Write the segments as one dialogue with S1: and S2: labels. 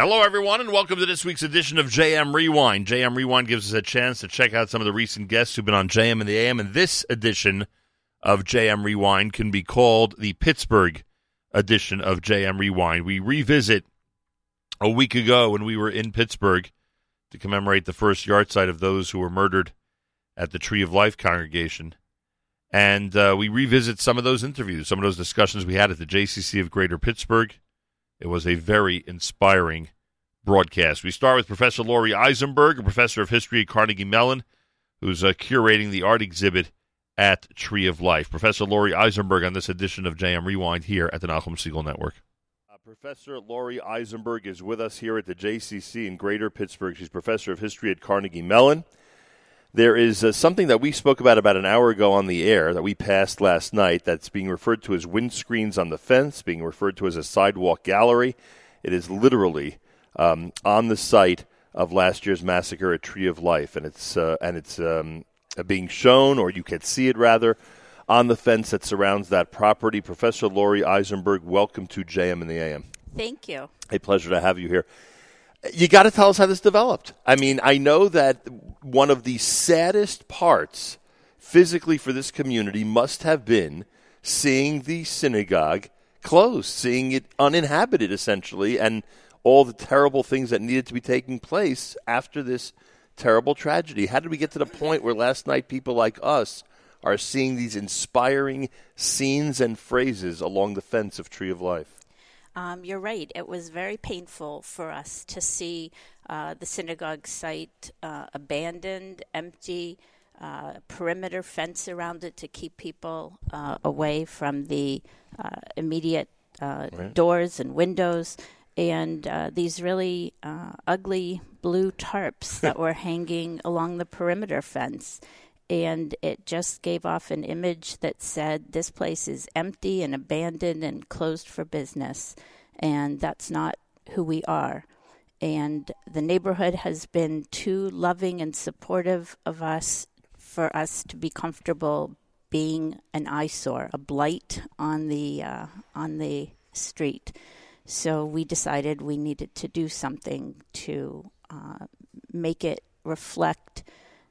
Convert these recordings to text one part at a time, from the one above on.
S1: Hello, everyone, and welcome to this week's edition of JM Rewind. JM Rewind gives us a chance to check out some of the recent guests who've been on JM and the AM, and this edition of JM Rewind can be called the Pittsburgh edition of JM Rewind. We revisit a week ago when we were in Pittsburgh to commemorate the first yahrzeit of those who were murdered at the Tree of Life congregation. And uh, we revisit some of those interviews, some of those discussions we had at the JCC of Greater Pittsburgh. It was a very inspiring broadcast. We start with Professor Laurie Eisenberg, a professor of history at Carnegie Mellon, who's uh, curating the art exhibit at Tree of Life. Professor Laurie Eisenberg on this edition of JM Rewind here at the Nachum Segal Network. Uh, professor Laurie Eisenberg is with us here at the JCC in Greater Pittsburgh. She's professor of history at Carnegie Mellon. There is uh, something that we spoke about about an hour ago on the air that we passed last night that's being referred to as windscreens on the fence, being referred to as a sidewalk gallery. It is literally um, on the site of last year's massacre at Tree of Life, and it's uh, and it's um, being shown, or you can see it rather, on the fence that surrounds that property. Professor Laurie Eisenberg, welcome to JM and the AM.
S2: Thank you.
S1: A pleasure to have you here. You got to tell us how this developed. I mean, I know that one of the saddest parts physically for this community must have been seeing the synagogue closed, seeing it uninhabited essentially, and all the terrible things that needed to be taking place after this terrible tragedy. How did we get to the point where last night people like us are seeing these inspiring scenes and phrases along the fence of Tree of Life?
S2: Um, you're right. It was very painful for us to see uh, the synagogue site uh, abandoned, empty, uh, perimeter fence around it to keep people uh, away from the uh, immediate uh, right. doors and windows. And these really ugly blue tarps that were hanging along the perimeter fence and it just gave off an image that said this place is empty and abandoned and closed for business and that's not who we are and the neighborhood has been too loving and supportive of us for us to be comfortable being an eyesore, a blight on the uh, on the street. So we decided we needed to do something to uh, make it reflect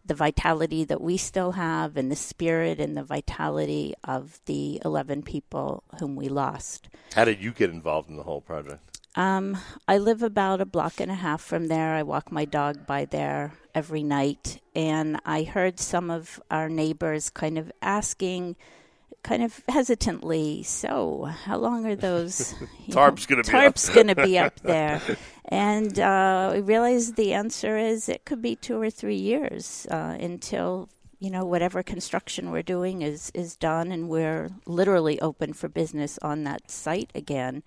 S2: the vitality that we still have and the spirit and the vitality of the 11 people whom we lost.
S1: How did you get involved in the whole project?
S2: Um, I live about a block and a half from there. I walk my dog by there every night. And I heard some of our neighbors kind of asking, kind of hesitantly, so how long are those
S1: tarps going to be
S2: tarps going to be up there? And uh, we realized the answer is it could be two or three years uh, until you know whatever construction we're doing is is done, and we're literally open for business on that site again.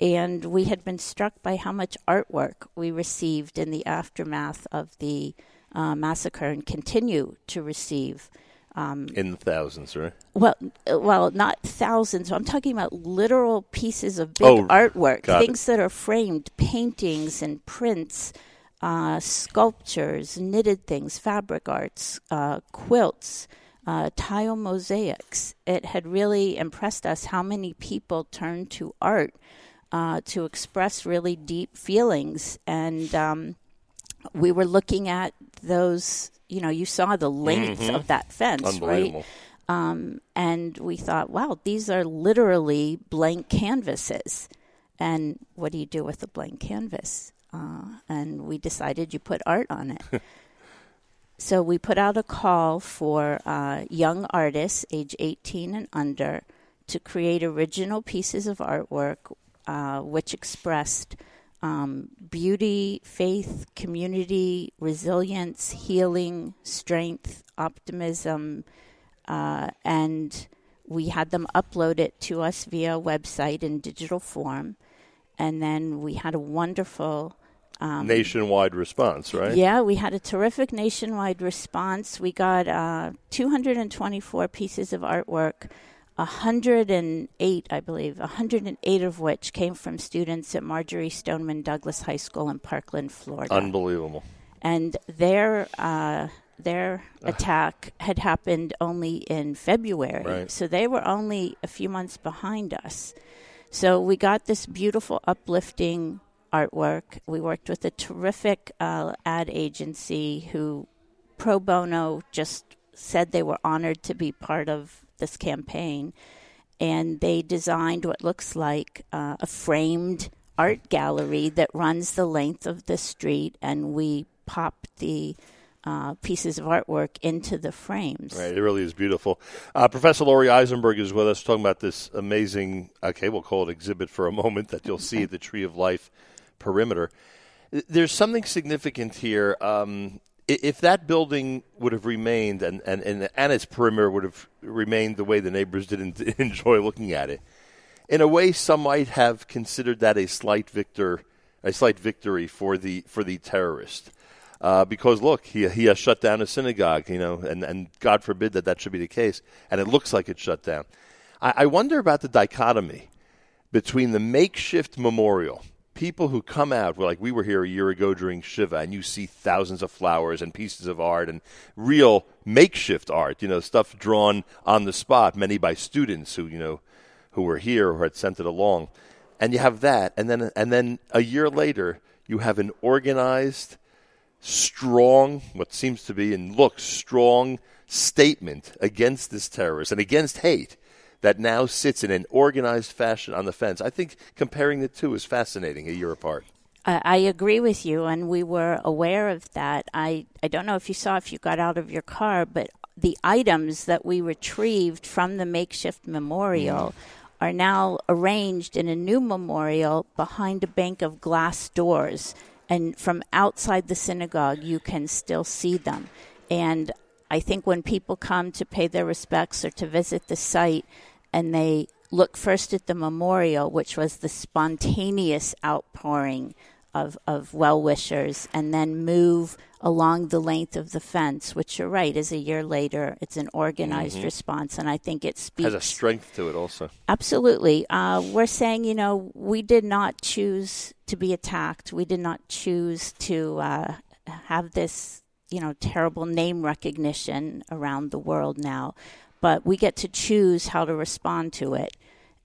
S2: And we had been struck by how much artwork we received in the aftermath of the uh, massacre, and continue to receive.
S1: Um, in the thousands, right?
S2: Well, well, not thousands. I'm talking about literal pieces of big oh, artwork, things
S1: it.
S2: that are framed, paintings and prints, uh, sculptures, knitted things, fabric arts, uh, quilts, uh, tile mosaics. It had really impressed us how many people turned to art uh, to express really deep feelings, and um, we were looking at those you know, you saw the length mm-hmm. of that fence, right? Um, and we thought, wow, these are literally blank canvases. And what do you do with a blank canvas? Uh, and we decided you put art on it. so we put out a call for uh, young artists, age 18 and under, to create original pieces of artwork uh, which expressed um, beauty, faith, community, resilience, healing, strength, optimism, uh, and we had them upload it to us via website in digital form, and then we had a wonderful.
S1: Um, nationwide response, right?
S2: Yeah, we had a terrific nationwide response. We got uh, 224 pieces of artwork 108, I believe, 108 of which came from students at Marjory Stoneman Douglas High School in Parkland, Florida.
S1: Unbelievable.
S2: And their uh, their attack had happened only in February,
S1: right.
S2: so they were only a few months behind us. So we got this beautiful, uplifting artwork. We worked with a terrific uh, ad agency who, pro bono, just said they were honored to be part of this campaign. And they designed what looks like uh, a framed art gallery that runs the length of the street, and we popped the uh, pieces of artwork into the frames.
S1: Right, it really is beautiful. Uh, Professor Laurie Eisenberg is with us talking about this amazing, okay, we'll call it exhibit for a moment that you'll see at the Tree of Life perimeter. There's something significant here. Um, if that building would have remained and, and, and, and its perimeter would have remained the way the neighbors didn't enjoy looking at it, in a way, some might have considered that a slight victor, a slight victory for the for the terrorist. Uh, because look, he he has shut down a synagogue, you know, and, and God forbid that that should be the case, and it looks like it's shut down. I, I wonder about the dichotomy between the makeshift memorial, people who come out, like we were here a year ago during Shiva, and you see thousands of flowers and pieces of art and real makeshift art, you know, stuff drawn on the spot, many by students who you know who were here or had sent it along, and you have that, and then and then a year later you have an organized strong, what seems to be and looks strong statement against this terrorist and against hate that now sits in an organized fashion on the fence. I think comparing the two is fascinating a year apart.
S2: I agree with you, and we were aware of that. I, I don't know if you saw if you got out of your car, but the items that we retrieved from the makeshift memorial mm. are now arranged in a new memorial behind a bank of glass doors and from outside the synagogue, you can still see them. And I think when people come to pay their respects or to visit the site, and they look first at the memorial, which was the spontaneous outpouring of, of well wishers, and then move along the length of the fence, which you're right, is a year later. It's an organized mm-hmm. response, and I think it speaks.
S1: Has a strength to it also.
S2: Absolutely. Uh, we're saying, you know, we did not choose to be attacked. We did not choose to uh, have this, you know, terrible name recognition around the world now, but we get to choose how to respond to it.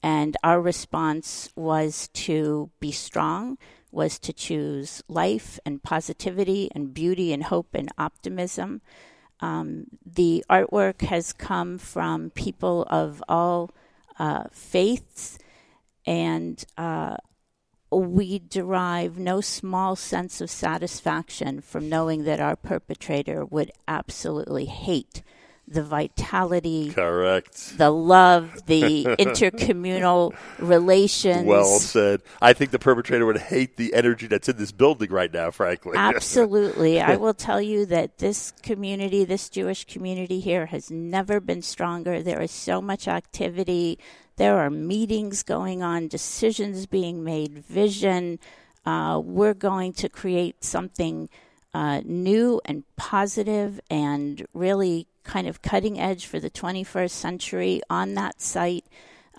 S2: And our response was to be strong was to choose life and positivity and beauty and hope and optimism. Um, the artwork has come from people of all uh, faiths, and uh, we derive no small sense of satisfaction from knowing that our perpetrator would absolutely hate the vitality,
S1: correct,
S2: the love, the intercommunal relations.
S1: Well said. I think the perpetrator would hate the energy that's in this building right now. Frankly,
S2: absolutely. I will tell you that this community, this Jewish community here, has never been stronger. There is so much activity. There are meetings going on, decisions being made, vision. Uh, we're going to create something. Uh, new and positive and really kind of cutting edge for the 21st century on that site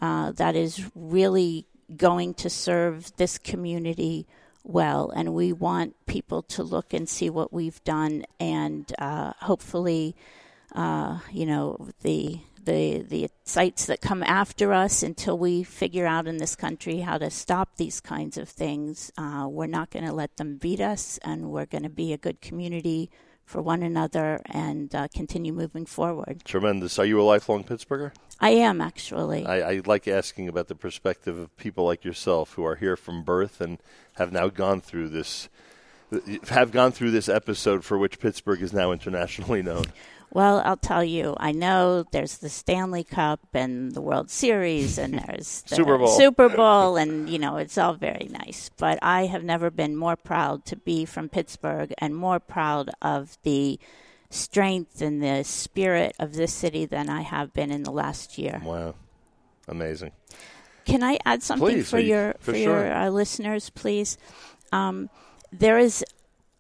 S2: uh, that is really going to serve this community well. And we want people to look and see what we've done, and uh, hopefully, uh, you know, the the the sites that come after us until we figure out in this country how to stop these kinds of things. Uh, we're not going to let them beat us, and we're going to be a good community for one another and uh, continue moving forward.
S1: Tremendous. Are you a lifelong Pittsburgher?
S2: I am actually.
S1: I, I, like asking about the perspective of people like yourself who are here from birth and have now gone through this, have gone through this episode for which Pittsburgh is now internationally known.
S2: Well, I'll tell you, I know there's the Stanley Cup and the World Series and there's the
S1: Super Bowl.
S2: Super Bowl and you know, it's all very nice, but I have never been more proud to be from Pittsburgh and more proud of the strength and the spirit of this city than I have been in the last year.
S1: Wow. Amazing.
S2: Can I add something
S1: please,
S2: for your
S1: for,
S2: for
S1: sure.
S2: your uh, listeners, please? Um, there is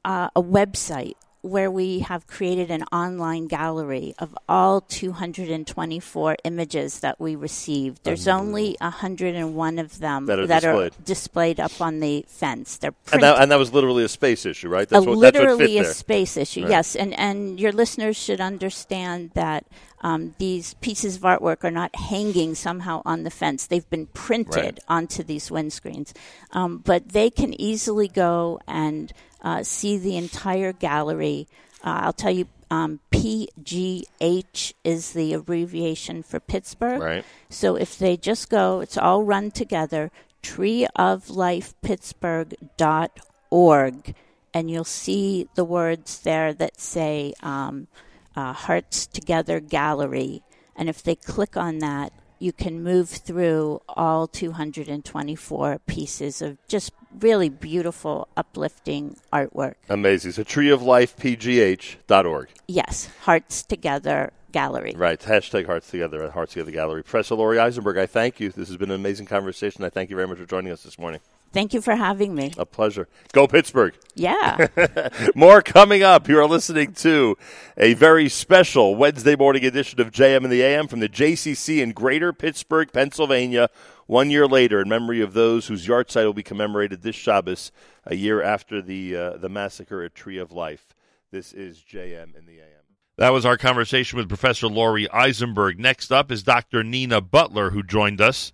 S2: uh, a website where we have created an online gallery of all 224 images that we received. There's only 101 of them
S1: that are,
S2: that
S1: displayed.
S2: are displayed up on the fence. They're
S1: and that, and that, was literally a space issue, right?
S2: That's
S1: a,
S2: what, literally
S1: a
S2: space issue,
S1: right.
S2: yes. And and your listeners should understand that um, these pieces of artwork are not hanging somehow on the fence. They've been printed
S1: Right.
S2: onto these windscreens. Um, but they can easily go and uh, see the entire gallery. Uh, I'll tell you, um, PGH is the abbreviation for Pittsburgh.
S1: Right.
S2: So if they just go, it's all run together, treeoflifepittsburgh.org, and you'll see the words there that say um, uh, Hearts Together Gallery. And if they click on that, you can move through all 224 pieces of just really beautiful, uplifting artwork.
S1: Amazing. So treeoflifepgh.org.
S2: Yes, Hearts Together Gallery.
S1: Right. Hashtag Hearts Together at Hearts Together Gallery. Professor Laurie Eisenberg, I thank you. This has been an amazing conversation. I thank you very much for joining us this morning.
S2: Thank you for having me.
S1: A pleasure. Go Pittsburgh.
S2: Yeah.
S1: More coming up. You are listening to a very special Wednesday morning edition of JM and the AM from the JCC in Greater Pittsburgh, Pennsylvania. One year later, in memory of those whose yahrzeit will be commemorated this Shabbos, a year after the uh, the massacre at Tree of Life. This is JM in the AM. That was our conversation with Professor Laurie Eisenberg. Next up is Dr. Nina Butler, who joined us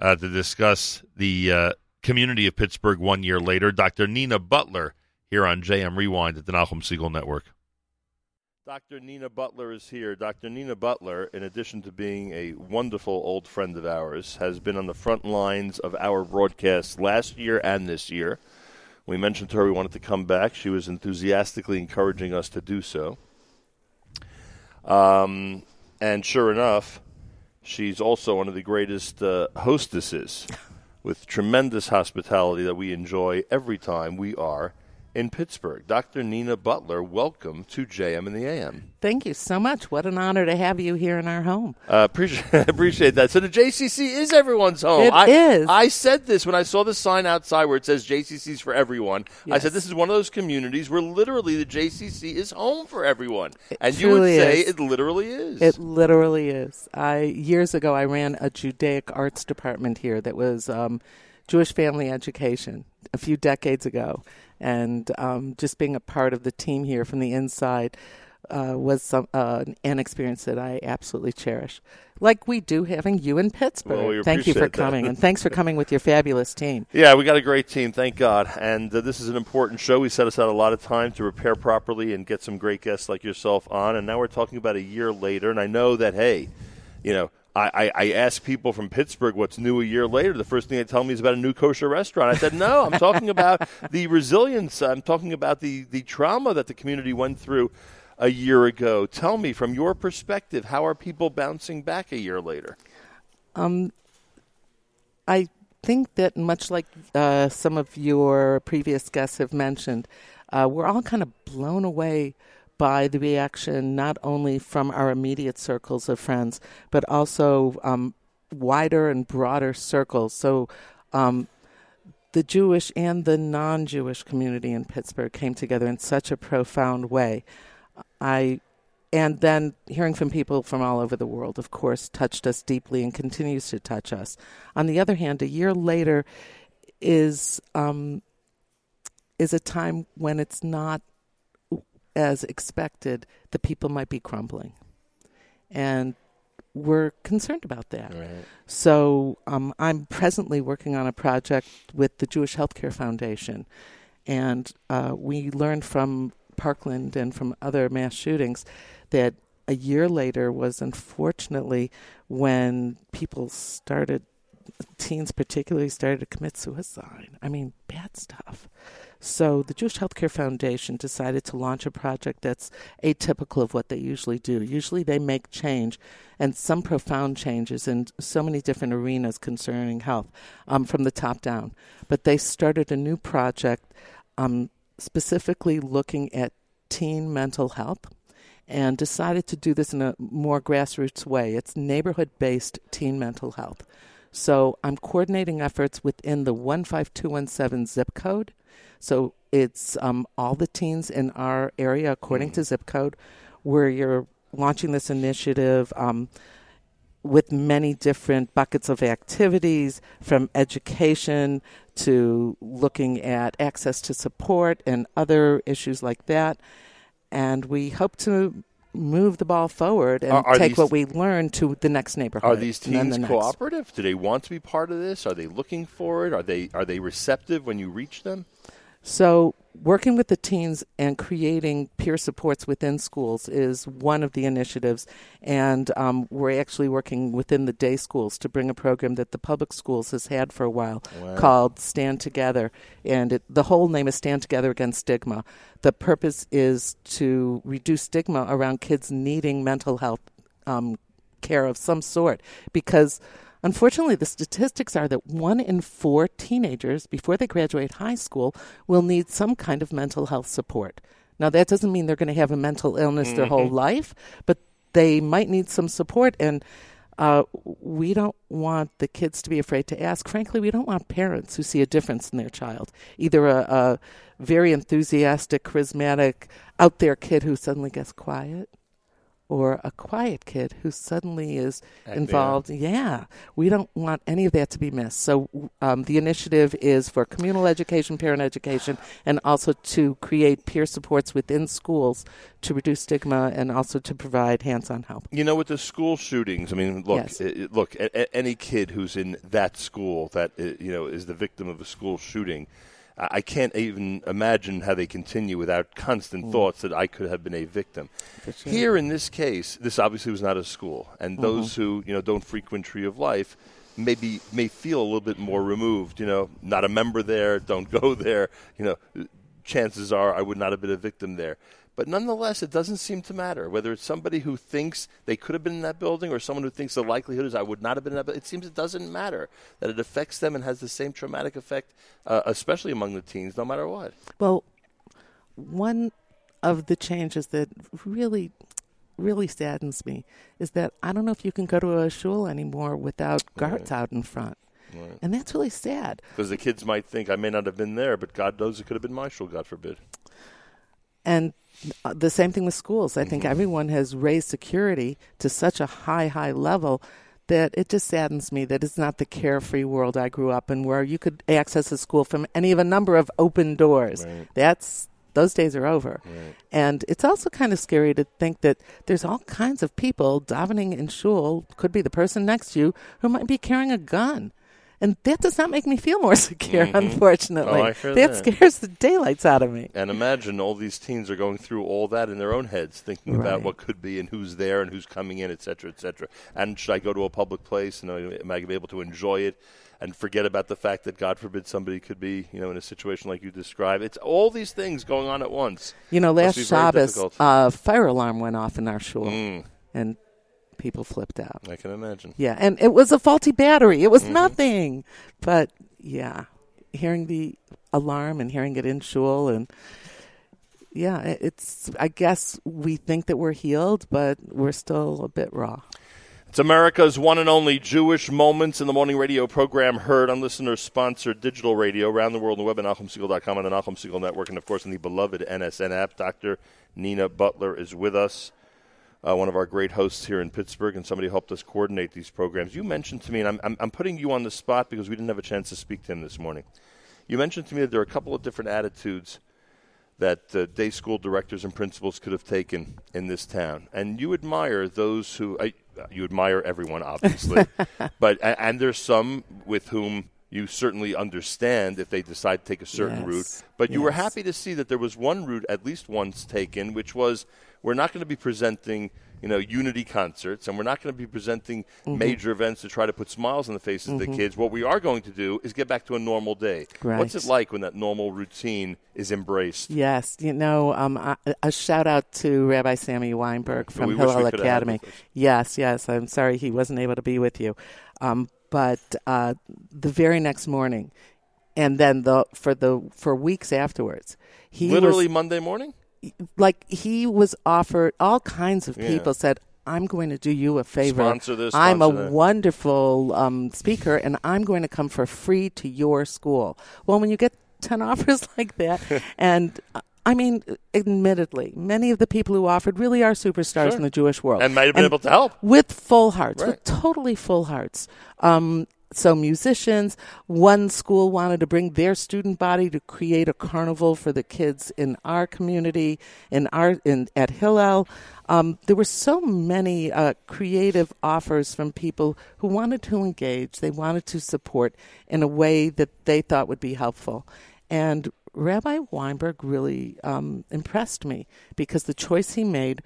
S1: uh, to discuss the uh, community of Pittsburgh one year later. Dr. Nina Butler here on JM Rewind at the Nachum Segal Network. Dr. Nina Butler is here. Dr. Nina Butler, in addition to being a wonderful old friend of ours, has been on the front lines of our broadcasts last year and this year. We mentioned to her we wanted to come back. She was enthusiastically encouraging us to do so. Um, and sure enough, she's also one of the greatest uh, hostesses with tremendous hospitality that we enjoy every time we are in Pittsburgh. Dr. Nina Butler, welcome to JM in the AM.
S3: Thank you so much. What an honor to have you here in our home.
S1: Uh, appreciate, appreciate that. So the JCC is everyone's home.
S3: It
S1: I,
S3: is.
S1: I said this when I saw the sign outside where it says JCC's for everyone. I said this is one of those communities where literally the JCC is home for everyone. and you would say
S3: is.
S1: it literally is.
S3: It literally is. I years ago I ran a Judaic arts department here that was um, Jewish family education a few decades ago, and um, just being a part of the team here from the inside uh, was some uh, an experience that I absolutely cherish. Like we do having you in Pittsburgh.
S1: Well, we
S3: Thank you for coming, and thanks for coming with your fabulous team.
S1: Yeah, we got a great team, thank God. And uh, this is an important show. We set aside a lot of time to prepare properly and get some great guests like yourself on. And now we're talking about a year later. And I know that, hey, you know, I, I, I ask people from Pittsburgh what's new a year later. The first thing they tell me is about a new kosher restaurant. I said, no, I'm talking about the resilience. I'm talking about the, the trauma that the community went through a year ago. Tell me, from your perspective, how are people bouncing back a year later?
S3: I think that much like uh, some of your previous guests have mentioned, uh, we're all kind of blown away by the reaction not only from our immediate circles of friends, but also um, wider and broader circles. So, um, the Jewish and the non Jewish community in Pittsburgh came together in such a profound way. I and then hearing from people from all over the world, of course, touched us deeply and continues to touch us. On the other hand, a year later is um, is a time when it's not as expected the people might be crumbling, and we're concerned about that. So um, I'm presently working on a project with the Jewish Healthcare Foundation, and uh, we learned from Parkland and from other mass shootings that a year later was unfortunately when people started, teens particularly, started to commit suicide. I mean, bad stuff. So the Jewish Healthcare Foundation decided to launch a project that's atypical of what they usually do. Usually they make change and some profound changes in so many different arenas concerning health um, from the top down. But they started a new project um, specifically looking at teen mental health and decided to do this in a more grassroots way. It's neighborhood based teen mental health. So I'm coordinating efforts within the 15217 zip code. So it's um, all the teens in our area according to zip code, where you're launching this initiative um, with many different buckets of activities from education to looking at access to support and other issues like that. And we hope to move the ball forward and
S1: Are- are
S3: take
S1: these-
S3: what we learn to the next neighborhood.
S1: Are these teens
S3: the next.
S1: cooperative? Do they want to be part of this? Are they looking for it? Are they are they receptive when you reach them?
S3: So, working with the teens and creating peer supports within schools is one of the initiatives. And um, we're actually working within the day schools to bring a program that the public schools has had for a while
S1: Wow.
S3: called Stand Together. And it, the whole name is Stand Together Against Stigma. The purpose is to reduce stigma around kids needing mental health um, care of some sort because unfortunately the statistics are that one in four teenagers before they graduate high school will need some kind of mental health support. Now that doesn't mean they're going to have a mental illness their whole life but they might need some support and uh, we don't want the kids to be afraid to ask. Frankly, we don't want parents who see a difference in their child, either a, a very enthusiastic, charismatic, out there kid who suddenly gets quiet, or a quiet kid who suddenly is involved. Yeah, we don't want any of that to be missed. So um, the initiative is for communal education, parent education, and also to create peer supports within schools to reduce stigma and also to provide hands-on help.
S1: You know, with the school shootings, I mean, look,
S3: Yes.
S1: i- i- look, a, a- any kid who's in that school that uh, you know is the victim of a school shooting, I can't even imagine how they continue without constant mm. thoughts that I could have been a victim.
S3: sure.
S1: Here in this case, this obviously was not a school, and mm-hmm. those who you know don't frequent Tree of Life maybe may feel a little bit more removed. You know, not a member there, don't go there. You know, chances are I would not have been a victim there. But nonetheless, it doesn't seem to matter whether it's somebody who thinks they could have been in that building or someone who thinks the likelihood is I would not have been in that building. It seems it doesn't matter that it affects them and has the same traumatic effect, uh, especially among the teens, no matter what.
S3: Well, one of the changes that really, really saddens me is that I don't know if you can go to a shul anymore without guards out in front.
S1: Right.
S3: And that's really sad.
S1: Because the kids might think I may not have been there, but God knows it could have been my shul, God forbid.
S3: And the same thing with schools. I think mm-hmm. everyone has raised security to such a high, high level that it just saddens me that it's not the carefree world I grew up in where you could access a school from any of a number of open doors.
S1: Right.
S3: That's those days are over.
S1: Right.
S3: And it's also kind of scary to think that there's all kinds of people davening in shul, could be the person next to you, who might be carrying a gun. And that does not make me feel more secure, unfortunately.
S1: Oh, I hear
S3: that
S1: that.
S3: scares the daylights out of me.
S1: And imagine all these teens are going through all that in their own heads, thinking about what could be and who's there and who's coming in, et cetera, et cetera. And should I go to a public place and am I able to enjoy it and forget about the fact that God forbid somebody could be, you know, in a situation like you describe. It's all these things going on at once.
S3: You know, last Shabbos, a fire alarm went off in our shul,
S1: Mm,
S3: and people flipped out.
S1: I can imagine.
S3: Yeah, and it was a faulty battery. It was
S1: Mm-hmm.
S3: nothing. But yeah, hearing the alarm and hearing it in shul, and yeah, it's. I guess we think that we're healed, but we're still a bit raw.
S1: It's America's one and only Jewish Moments in the Morning radio program heard on listener sponsored digital radio around the world on the web at NachumSegal.com and the Nachum Segal Network, and of course on the beloved NSN app. Dr. Nina Butler is with us, uh, one of our great hosts here in Pittsburgh, and somebody helped us coordinate these programs. You mentioned to me, and I'm, I'm, I'm putting you on the spot because we didn't have a chance to speak to him this morning. You mentioned to me that there are a couple of different attitudes that uh, day school directors and principals could have taken in this town. And you admire those who I, you admire everyone, obviously, but and there's some with whom you certainly understand if they decide to take a certain
S3: Yes.
S1: route. But you were happy to see that there was one route, at least once taken, which was we're not going to be presenting. You know, unity concerts, and we're not going to be presenting
S3: Mm-hmm.
S1: major events to try to put smiles on the faces of the kids. What we are going to do is get back to a normal day. What's it like when that normal routine is embraced?
S3: Yes, you know, um, a shout out to Rabbi Sammy Weinberg from
S1: we
S3: Hillel
S1: could have had
S3: Academy. Yes, yes. I'm sorry he wasn't able to be with you, um, but uh, the very next morning, and then the for the for weeks afterwards, he
S1: Literally
S3: was
S1: Monday morning?
S3: Like he was offered all kinds of
S1: Yeah.
S3: people said. I'm going to do you a favor.
S1: Sponsor this,
S3: I'm a
S1: that."
S3: wonderful um, speaker, and I'm going to come for free to your school. Well, when you get 10 offers like that, and uh, I mean, admittedly, many of the people who offered really are superstars
S1: Sure.
S3: in the Jewish world.
S1: And might have been able to help.
S3: With full hearts,
S1: Right.
S3: with totally full hearts. Um, so musicians, one school wanted to bring their student body to create a carnival for the kids in our community, in our in at Hillel. Um, there were so many uh, creative offers from people who wanted to engage. They wanted to support in a way that they thought would be helpful, and Rabbi Weinberg really um, impressed me because the choice he made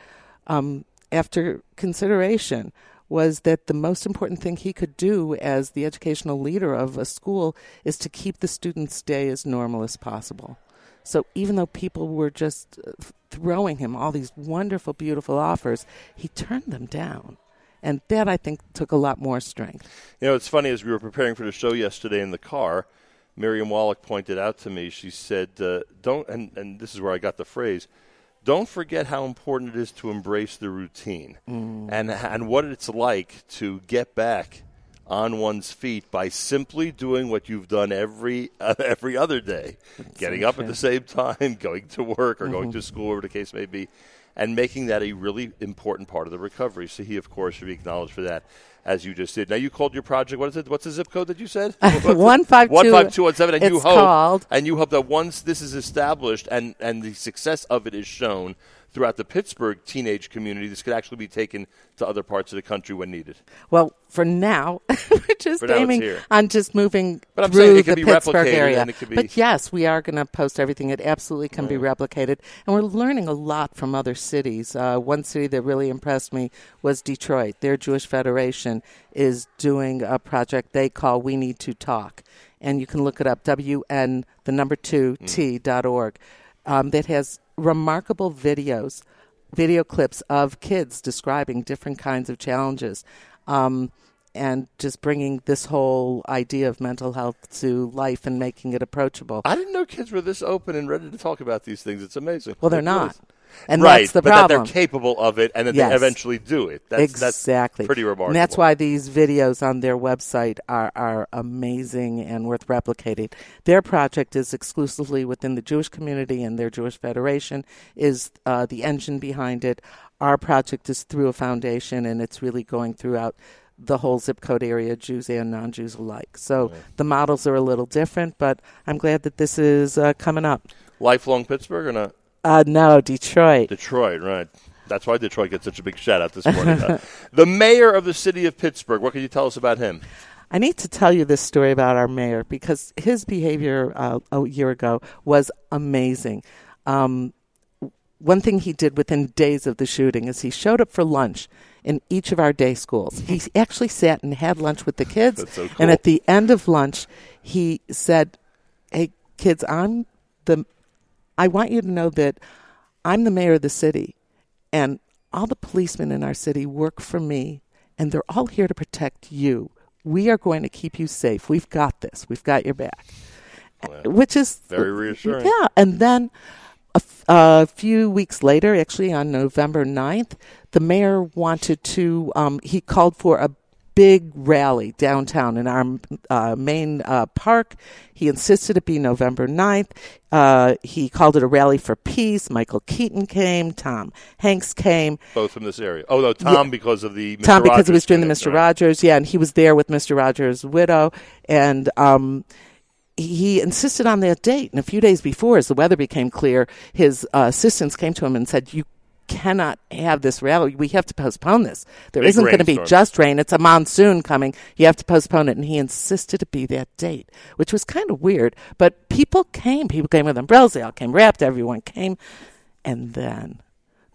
S3: um, after consideration was that the most important thing he could do as the educational leader of a school is to keep the students' day as normal as possible. So even though people were just uh, throwing him all these wonderful, beautiful offers, he turned them down. And that, I think, took a lot more strength.
S1: You know, it's funny, as we were preparing for the show yesterday in the car, Miriam Wallach pointed out to me, she said, uh, don't, and, and this is where I got the phrase, don't forget how important it is to embrace the routine mm. and and what it's like to get back on one's feet by simply doing what you've done every uh, every other day, That's getting so up at the same time, going to work or mm-hmm. going to school, whatever the case may be, and making that a really important part of the recovery. So he, of course, should be acknowledged for that as you just did. Now you called your project. What is it? What's the zip code that you said?
S3: one five two
S1: one five two one seven. And
S3: you
S1: hope
S3: called.
S1: and you hope that once this is established and and the success of it is shown throughout the Pittsburgh teenage community, this could actually be taken to other parts of the country when needed.
S3: Well, for now, we're just
S1: for
S3: aiming on just moving
S1: but
S3: through
S1: the
S3: Pittsburgh area.
S1: Be...
S3: But yes, we are going to post everything. It absolutely can be replicated, and we're learning a lot from other cities. Uh, one city that really impressed me was Detroit. Their Jewish Federation is doing a project they call "We Need to Talk," and you can look it up. WN the number two mm. T dot org. Um, that has remarkable videos, video clips of kids describing different kinds of challenges. Um, and just bringing this whole idea of mental health to life and making it approachable.
S1: I didn't know kids were this open and ready to talk about these things. It's amazing.
S3: Well, they're not. And
S1: right,
S3: that's the
S1: but
S3: problem.
S1: that they're capable of it and that
S3: yes.
S1: they eventually do it. That's,
S3: exactly.
S1: That's pretty remarkable.
S3: And that's why these videos on their website are, are amazing and worth replicating. Their project is exclusively within the Jewish community, and their Jewish Federation is uh, the engine behind it. Our project is through a foundation, and it's really going throughout the whole zip code area, Jews and non Jews alike. So the models are a little different, but I'm glad that this is uh, coming up.
S1: Lifelong Pittsburgh or not?
S3: Uh, no, Detroit.
S1: Detroit, right. That's why Detroit gets such a big shout out this morning. the mayor of the city of Pittsburgh, what can you tell us about him?
S3: I need to tell you this story about our mayor because his behavior uh, a year ago was amazing. Um, one thing he did within days of the shooting is he showed up for lunch in each of our day schools. He actually sat and had lunch with the kids.
S1: So cool.
S3: And at the end of lunch, he said, Hey, kids, I'm the I want you to know that I'm the mayor of the city, and all the policemen in our city work for me, and they're all here to protect you. We are going to keep you safe. We've got this. We've got your back. Well, Which is
S1: very reassuring.
S3: Yeah. And then a, f- a few weeks later, actually on November 9th, the mayor wanted to, um, he called for a big rally downtown in our uh, main uh, park. He insisted it be November 9th. Uh, he called it a rally for peace. Michael Keaton came. Tom Hanks came.
S1: Both from this area. Oh, no, Tom yeah. because of the Mr.
S3: Tom because
S1: Rogers
S3: he was doing the Mr. Right. Rogers. Yeah, and he was there with Mr. Rogers' widow. And um, he insisted on that date. And a few days before, as the weather became clear, his uh, assistants came to him and said, "You cannot have this rally. We have to postpone this. There
S1: not
S3: going to be just rain. It's a monsoon coming. You have to postpone it. And he insisted to be that date, which was kind of weird. But people came. People came with umbrellas. They all came wrapped. Everyone came. And then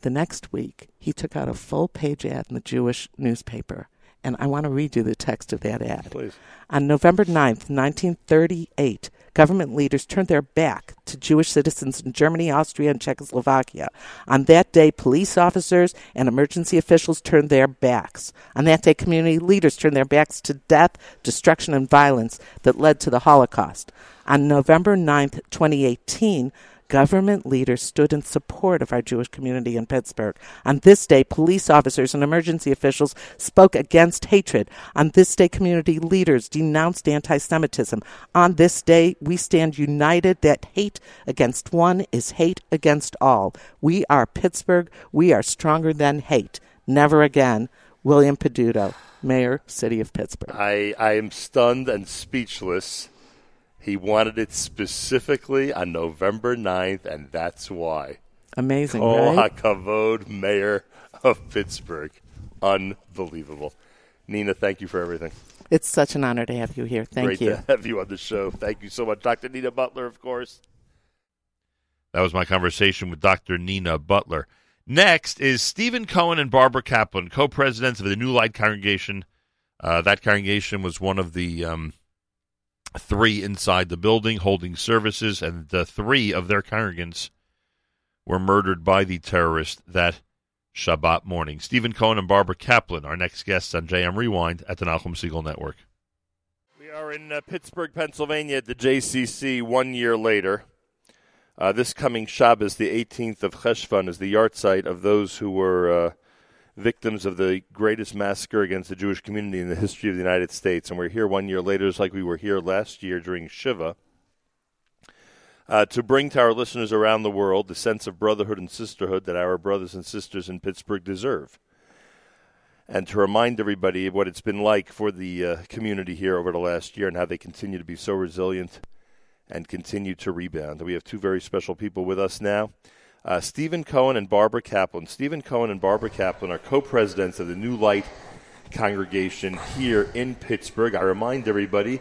S3: the next week, he took out a full page ad in the Jewish newspaper. And I want to read you the text of that ad.
S1: Please.
S3: On November 9th, 1938, government leaders turned their back to Jewish citizens in Germany, Austria, and Czechoslovakia. On that day, police officers and emergency officials turned their backs. On that day, community leaders turned their backs to death, destruction, and violence that led to the Holocaust. On November 9th, 2018, government leaders stood in support of our Jewish community in Pittsburgh. On this day, police officers and emergency officials spoke against hatred. On this day, community leaders denounced anti Semitism. On this day, we stand united that hate against one is hate against all. We are Pittsburgh. We are stronger than hate. Never again. William Peduto, Mayor, City of Pittsburgh.
S1: I, I am stunned and speechless. He wanted it specifically on November 9th, and that's why.
S3: Amazing,
S1: Oh,
S3: right?
S1: Hakavod, Mayor of Pittsburgh. Unbelievable. Nina, thank you for everything.
S3: It's such an honor to have you here. Thank
S1: Great
S3: you.
S1: to have you on the show. Thank you so much. Dr. Nina Butler, of course. That was my conversation with Dr. Nina Butler. Next is Stephen Cohen and Barbara Kaplan, co presidents of the New Light Congregation. Uh, that congregation was one of the um, three inside the building holding services, and the three of their congregants were murdered by the terrorist that Shabbat morning. Stephen Cohen and Barbara Kaplan, our next guests on JM Rewind at the Nachum Segal Network. We are in uh, Pittsburgh, Pennsylvania at the JCC one year later. Uh, this coming Shabbos, the 18th of Cheshvan, is the yahrzeit of those who were uh, victims of the greatest massacre against the Jewish community in the history of the United States. And we're here one year later, just like we were here last year during Shiva, uh, to bring to our listeners around the world the sense of brotherhood and sisterhood that our brothers and sisters in Pittsburgh deserve. And to remind everybody of what it's been like for the uh, community here over the last year and how they continue to be so resilient and continue to rebound. We have two very special people with us now. Uh, Stephen Cohen and Barbara Kaplan. Stephen Cohen and Barbara Kaplan are co presidents of the New Light congregation here in Pittsburgh. I remind everybody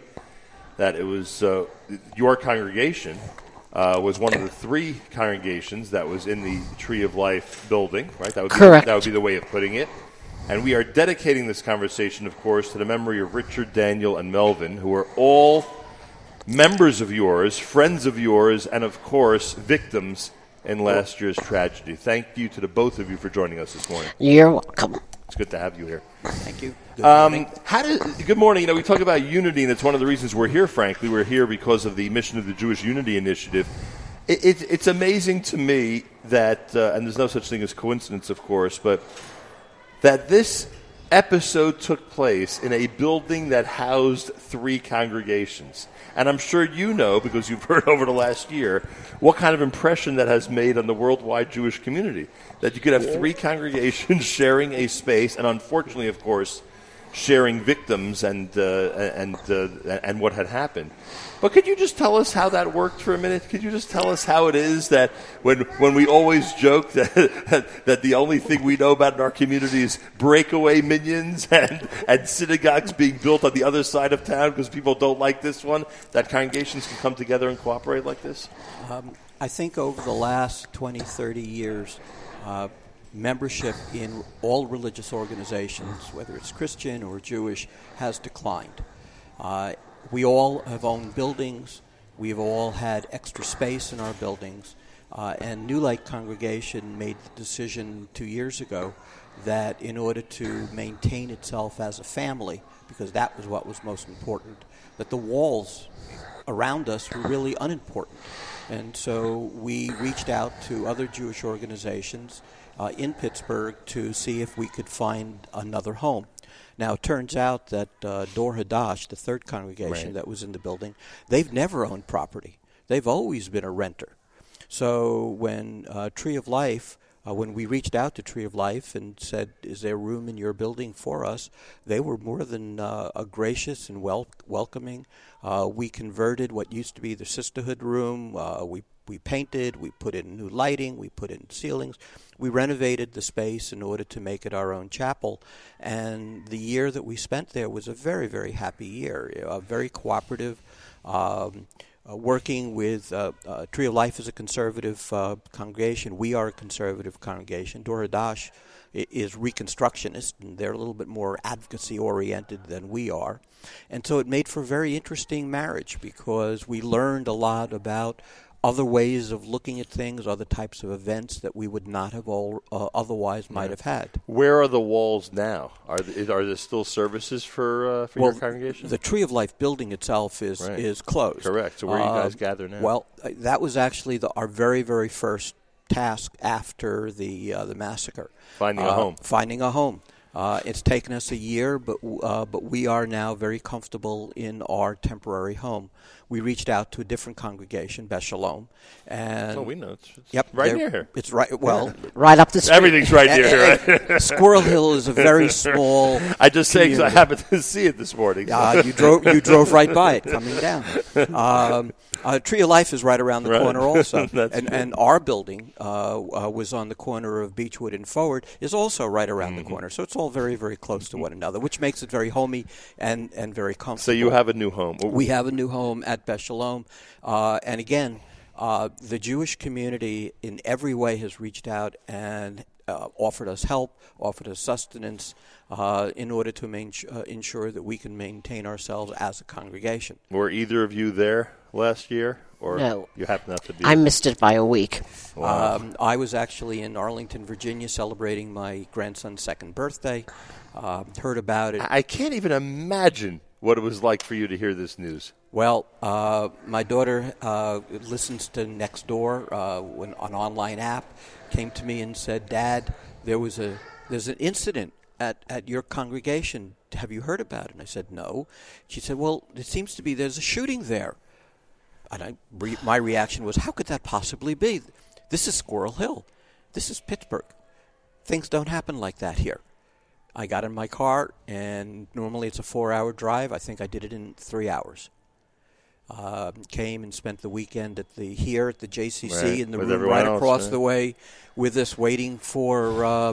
S1: that it was uh, your congregation uh, was one of the three congregations that was in the Tree of Life building, right? That would be,
S4: Correct.
S1: That would be the way of putting it. And we are dedicating this conversation, of course, to the memory of Richard, Daniel, and Melvin, who are all members of yours, friends of yours, and of course, victims in last year's tragedy. Thank you to the both of you for joining us this morning.
S4: You're welcome.
S1: It's good to have you here.
S5: Thank you.
S1: Um, how did, good morning. You know, we talk about unity, and it's one of the reasons we're here. Frankly, we're here because of the mission of the Jewish Unity Initiative. It, it, it's amazing to me that, uh, and there's no such thing as coincidence, of course, but that this episode took place in a building that housed three congregations. And I'm sure you know, because you've heard over the last year, what kind of impression that has made on the worldwide Jewish community. That you could have three congregations sharing a space, and unfortunately, of course, sharing victims and uh, and uh, and what had happened. But could you just tell us how that worked for a minute? Could you just tell us how it is that when when we always joke that that the only thing we know about in our community is breakaway minyans and and synagogues being built on the other side of town because people don't like this one, that congregations can come together and cooperate like this?
S5: Um, I think over the last 20, 30 years, uh, membership in all religious organizations, whether it's Christian or Jewish, has declined. Uh, we all have owned buildings. We've all had extra space in our buildings. Uh, and New Light Congregation made the decision two years ago that in order to maintain itself as a family, because that was what was most important, that the walls around us were really unimportant. And so we reached out to other Jewish organizations uh, in Pittsburgh to see if we could find another home. Now, it turns out that uh, Dor Hadash, the third congregation
S1: Right.
S5: that was in the building, they've never owned property. They've always been a renter. So when uh, Tree of Life, uh, when we reached out to Tree of Life and said, "Is there room in your building for us?" they were more than uh, gracious and wel- welcoming. Uh, we converted what used to be the sisterhood room. Uh, we we painted, we put in new lighting, we put in ceilings, we renovated the space in order to make it our own chapel. And the year that we spent there was a very very happy year, a very cooperative. Um, uh, working with uh, uh, Tree of Life is a conservative uh, congregation. We are a conservative congregation. Dor Hadash i- is reconstructionist, and they're a little bit more advocacy oriented than we are. And so it made for a very interesting marriage because we learned a lot about other ways of looking at things, other types of events that we would not have all, uh, otherwise might have had.
S1: Where are the walls now? Are there, are there still services for uh, for your congregation?
S5: The Tree of Life building itself is
S1: Right.
S5: is closed.
S1: Correct. So where do you guys
S5: Um,
S1: gather now?
S5: Well, uh, that was actually the, our very very first task after the uh, the massacre.
S1: Finding a
S5: Uh,
S1: home.
S5: Finding a home. Uh, it's taken us a year, but uh, but we are now very comfortable in our temporary home. We reached out to a different congregation, Beth Shalom, and
S1: Oh, we know. It's, it's
S5: Yep,
S1: right near here.
S5: It's right. Well,
S4: Right up the street.
S1: Everything's right near here.
S5: eh, eh, Squirrel Hill is a very small.
S1: I just say because I
S5: community.
S1: happened to see it this morning. so-
S5: Uh, you drove you drove right by it coming down. Um, uh, Tree of Life is right around the
S1: Right.
S5: corner also, and and our building uh, uh, was on the corner of Beechwood and Forward is also right around
S1: Mm-hmm.
S5: the corner. So it's all very very close to one another, which makes it very homey and and very comfortable.
S1: so you have a new home.
S5: We have a new home at Beth Shalom, uh, and again, uh, the Jewish community in every way has reached out and uh, offered us help, offered us sustenance, uh, in order to main, uh, ensure that we can maintain ourselves as a congregation.
S1: Were either of you there last year, or
S4: No.
S1: you happen not to be?
S4: I missed it by a week.
S1: Wow.
S5: Um, I was actually in Arlington, Virginia, celebrating my grandson's second birthday. Uh, heard about it.
S1: I I can't even imagine what it was like for you to hear this news.
S5: Well, uh, my daughter uh, listens to Nextdoor, uh, an online app, came to me and said, "Dad, there was a there's an incident at, at your congregation. Have you heard about it?" And I said, "No." She said, "Well, it seems to be there's a shooting there." And I, re, my reaction was, "How could that possibly be? This is Squirrel Hill. This is Pittsburgh. Things don't happen like that here." I got in my car, and normally it's a four-hour drive. I think I did it in three hours um, came and spent the weekend at the here at the JCC
S1: Right,
S5: in the
S1: with
S5: room right
S1: else,
S5: across
S1: yeah.
S5: the way with us, waiting for uh,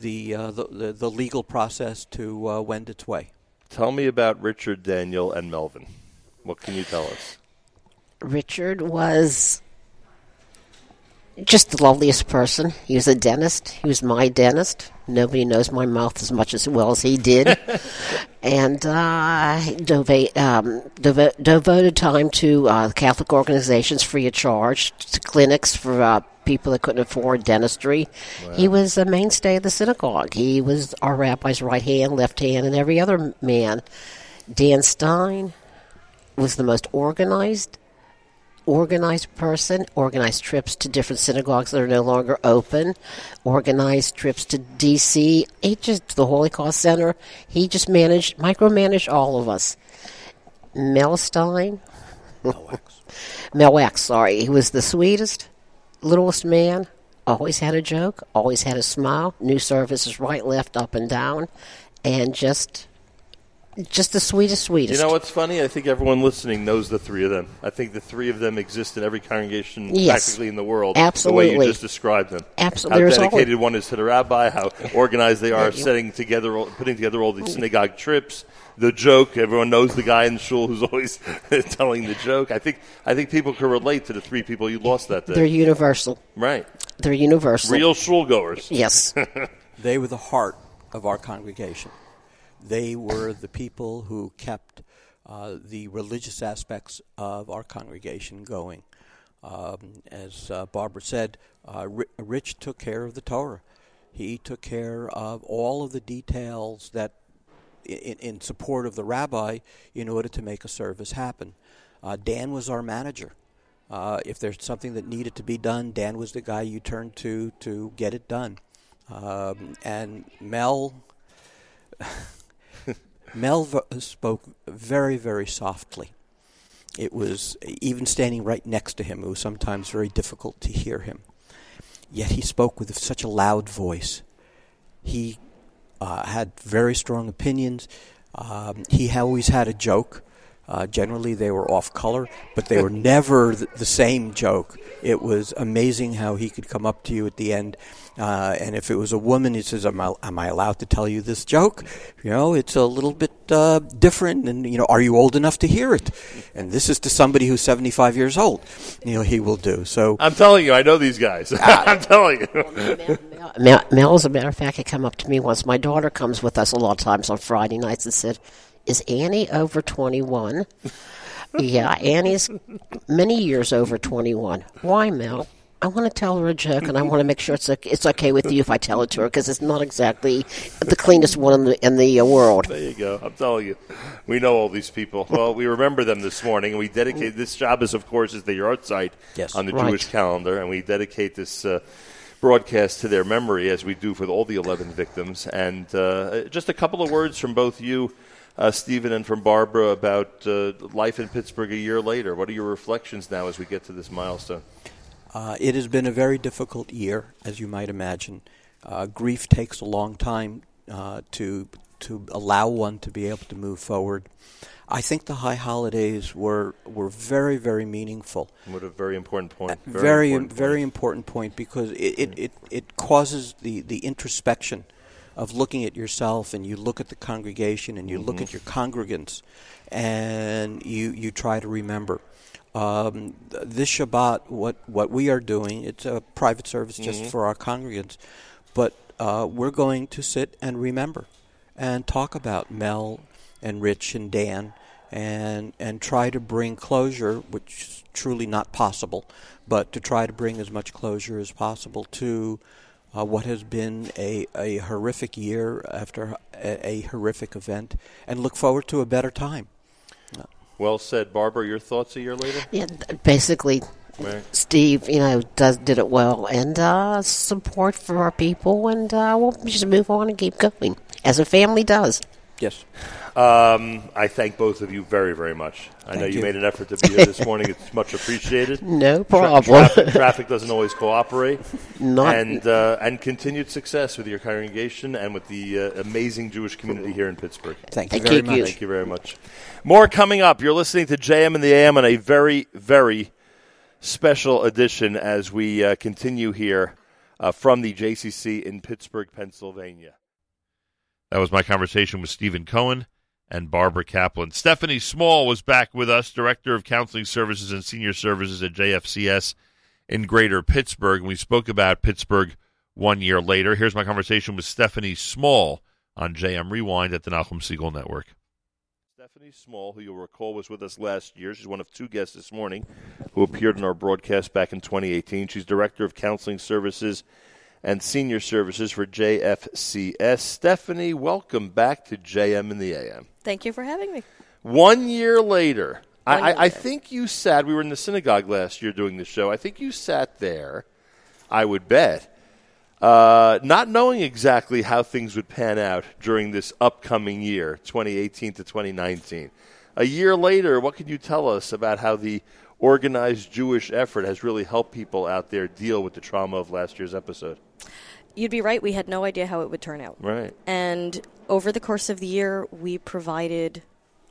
S5: the, uh, the, the the legal process to uh, wend its way.
S1: Tell me about Richard, Daniel, and Melvin. What can you tell us?
S4: Richard was just the loveliest person. He was a dentist. He was my dentist. Nobody knows my mouth as much as well as he did. and uh, um, devo- devoted time to uh, Catholic organizations free of charge, to clinics for uh, people that couldn't afford dentistry. He was a mainstay of the synagogue. He was our rabbi's right hand, left hand, and every other man. Dan Stein was the most organized organized person, organized trips to different synagogues that are no longer open, organized trips to D.C., he just the Holy Holocaust Center. He just managed, micromanaged all of us. Mel Stein, Mel Wax, sorry, he was the sweetest, littlest man. Always had a joke, always had a smile. Knew services right, left, up, and down, and just, just the sweetest, sweetest.
S1: You know what's funny? I think everyone listening knows the three of them. I think the three of them exist in every congregation
S4: Yes.
S1: practically in the world. The way
S4: Absolutely.
S1: you just described them.
S4: Absolutely.
S1: How
S4: There's
S1: dedicated one is to the rabbi, how organized they are, setting together, all- putting together all these synagogue trips. The joke, everyone knows the guy in the shul who's always telling the joke. I think I think people can relate to the three people you lost that day.
S4: They're universal.
S1: right.
S4: They're universal.
S1: Real shul goers.
S4: Yes.
S5: They were the heart of our congregation. They were the people who kept uh, the religious aspects of our congregation going. Um, as uh, Barbara said, uh, Rich took care of the Torah. He took care of all of the details that, in, in support of the rabbi, in order to make a service happen. Uh, Dan was our manager. Uh, if there's something that needed to be done, Dan was the guy you turned to to get it done. Um, and Mel, Mel v- spoke very, very softly. It was even standing right next to him. It was sometimes very difficult to hear him. Yet he spoke with such a loud voice. He uh, had very strong opinions. Um, he always had a joke. Uh, generally, they were off color, but they were never th- the same joke. It was amazing how he could come up to you at the end, uh, and if it was a woman, he says, am I, "Am I allowed to tell you this joke?" You know, it's a little bit uh, different, and you know, are you old enough to hear it? And this is to somebody who's seventy-five years old. You know, he will do so.
S1: I'm telling you, I know these guys. I'm telling you.
S4: Mel, Mel, as a matter of fact, had come up to me once. My daughter comes with us a lot of times on Friday nights and said, Is Annie over 21? yeah, Annie's many years over 21. Why, Mel? I want to tell her a joke, and I want to make sure it's okay, it's okay with you if I tell it to her because it's not exactly the cleanest one in the in the uh, world.
S1: There you go. I'm telling you, we know all these people. Well, we remember them this morning, and we dedicate this job is, of course, is the yahrzeit
S5: Yes.
S1: on the
S4: Right.
S1: Jewish calendar, and we dedicate this uh, broadcast to their memory, as we do for all the 11 victims. And uh, just a couple of words from both you, uh, Stephen and from Barbara about uh, life in Pittsburgh a year later. What are your reflections now as we get to this milestone?
S5: Uh, it has been a very difficult year, as you might imagine. Uh, grief takes a long time uh, to to allow one to be able to move forward. I think the high holidays were were very very meaningful.
S1: What a very important point.
S5: Very very
S1: important, point.
S5: important point because it, it, it, it causes the, the introspection of looking at yourself and you look at the congregation and you look
S1: Mm-hmm.
S5: at your congregants and you you try to remember. Um, this Shabbat, what what we are doing, it's a private service just
S1: Mm-hmm.
S5: for our congregants, but uh, we're going to sit and remember and talk about Mel and Rich and Dan and and try to bring closure, which is truly not possible, but to try to bring as much closure as possible to uh, what has been a, a horrific year after a, a horrific event, and look forward to a better time.
S1: Well said, Barbara. Your thoughts a year later?
S4: Yeah, basically,
S1: Right.
S4: Steve, you know, does did it well, and uh, support for our people, and uh, we'll just move on and keep going as a family does.
S5: Yes.
S1: Um, I thank both of you very, very much. I know you.
S5: you.
S1: made an effort to be here this morning. It's much appreciated.
S4: No
S1: Tra-
S4: problem.
S1: traffic, traffic doesn't always cooperate.
S4: Not-
S1: and uh, and continued success with your congregation and with the uh, amazing Jewish community here in Pittsburgh.
S5: Thank you
S4: Thank
S5: very
S4: you.
S5: much.
S1: Thank you very much. More coming up. You're listening to JM in the AM on a very, very special edition as we uh, continue here uh, from the JCC in Pittsburgh, Pennsylvania. That was my conversation with Stephen Cohen and Barbara Kaplan. Stephanie Small was back with us, Director of Counseling Services and Senior Services at JFCS in Greater Pittsburgh. And we spoke about Pittsburgh one year later. Here's my conversation with Stephanie Small on JM Rewind at the Nachum Segal Network. Stephanie Small, who you'll recall was with us last year, she's one of two guests this morning who appeared in our broadcast back in 2018. She's Director of Counseling Services and Senior Services for JFCS. Stephanie, welcome back to JM in the AM.
S6: Thank you for having me.
S1: One year later, I,
S6: year
S1: I, I think you sat, we were in the synagogue last year doing the show. I think you sat there, I would bet, uh, not knowing exactly how things would pan out during this upcoming year, 2018 to 2019. A year later, what can you tell us about how the organized Jewish effort has really helped people out there deal with the trauma of last year's episode?
S6: You'd be right. We had no idea how it would turn out.
S1: Right.
S6: And over the course of the year, we provided